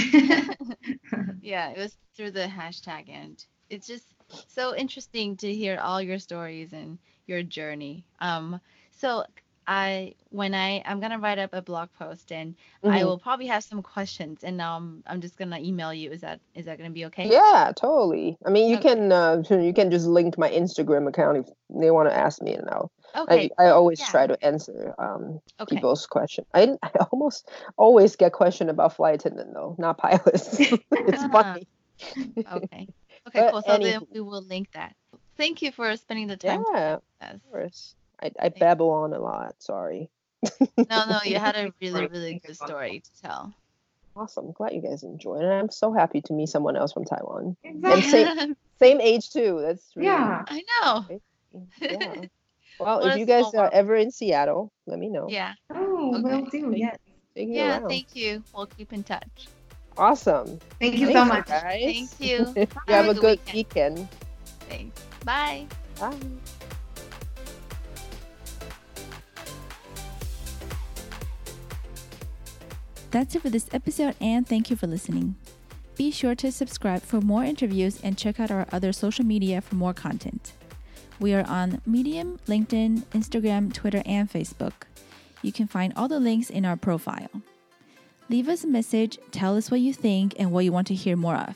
yeah, it was through the hashtag and it's just so interesting to hear all your stories and your journey. Um so I when I I'm gonna write up a blog post and mm-hmm. I will probably have some questions and um I'm just gonna email you. Is that is that gonna be okay? Yeah, totally. I mean, you okay. can uh, [LAUGHS] you can just link my Instagram account if they want to ask me, and I'll. Okay. I, I always yeah. try to answer um, okay. people's question. I, [LAUGHS] I almost always get question about flight attendant though, not pilots. [LAUGHS] it's [LAUGHS] funny. okay. Okay. cool. So anywho. then we will link that. Thank you for spending the time. Yeah. Of course. I, I babble on a lot. Sorry. no, no, you had a really, really good story to tell. Awesome. Glad you guys enjoyed it. I'm so happy to meet someone else from Taiwan. Exactly. And same, same age too. That's really yeah. I know. Yeah. Well, what if you guys are ever in Seattle, let me know. Yeah. Oh, okay. will do. Yes. Yeah. Thank you. We'll keep in touch. Awesome. Thank you Thanks, so much, guys. Thank you. [LAUGHS] you have a good weekend. weekend. Thanks. Bye. Bye. That's it for this episode, and thank you for listening. Be sure to subscribe for more interviews and check out our other social media for more content. We are on Medium, LinkedIn, Instagram, Twitter, and Facebook. You can find all the links in our profile. Leave us a message, tell us what you think and what you want to hear more of.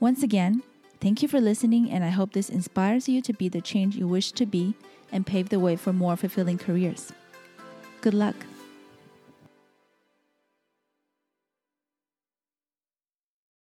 Once again, thank you for listening, and I hope this inspires you to be the change you wish to be and pave the way for more fulfilling careers. Good luck.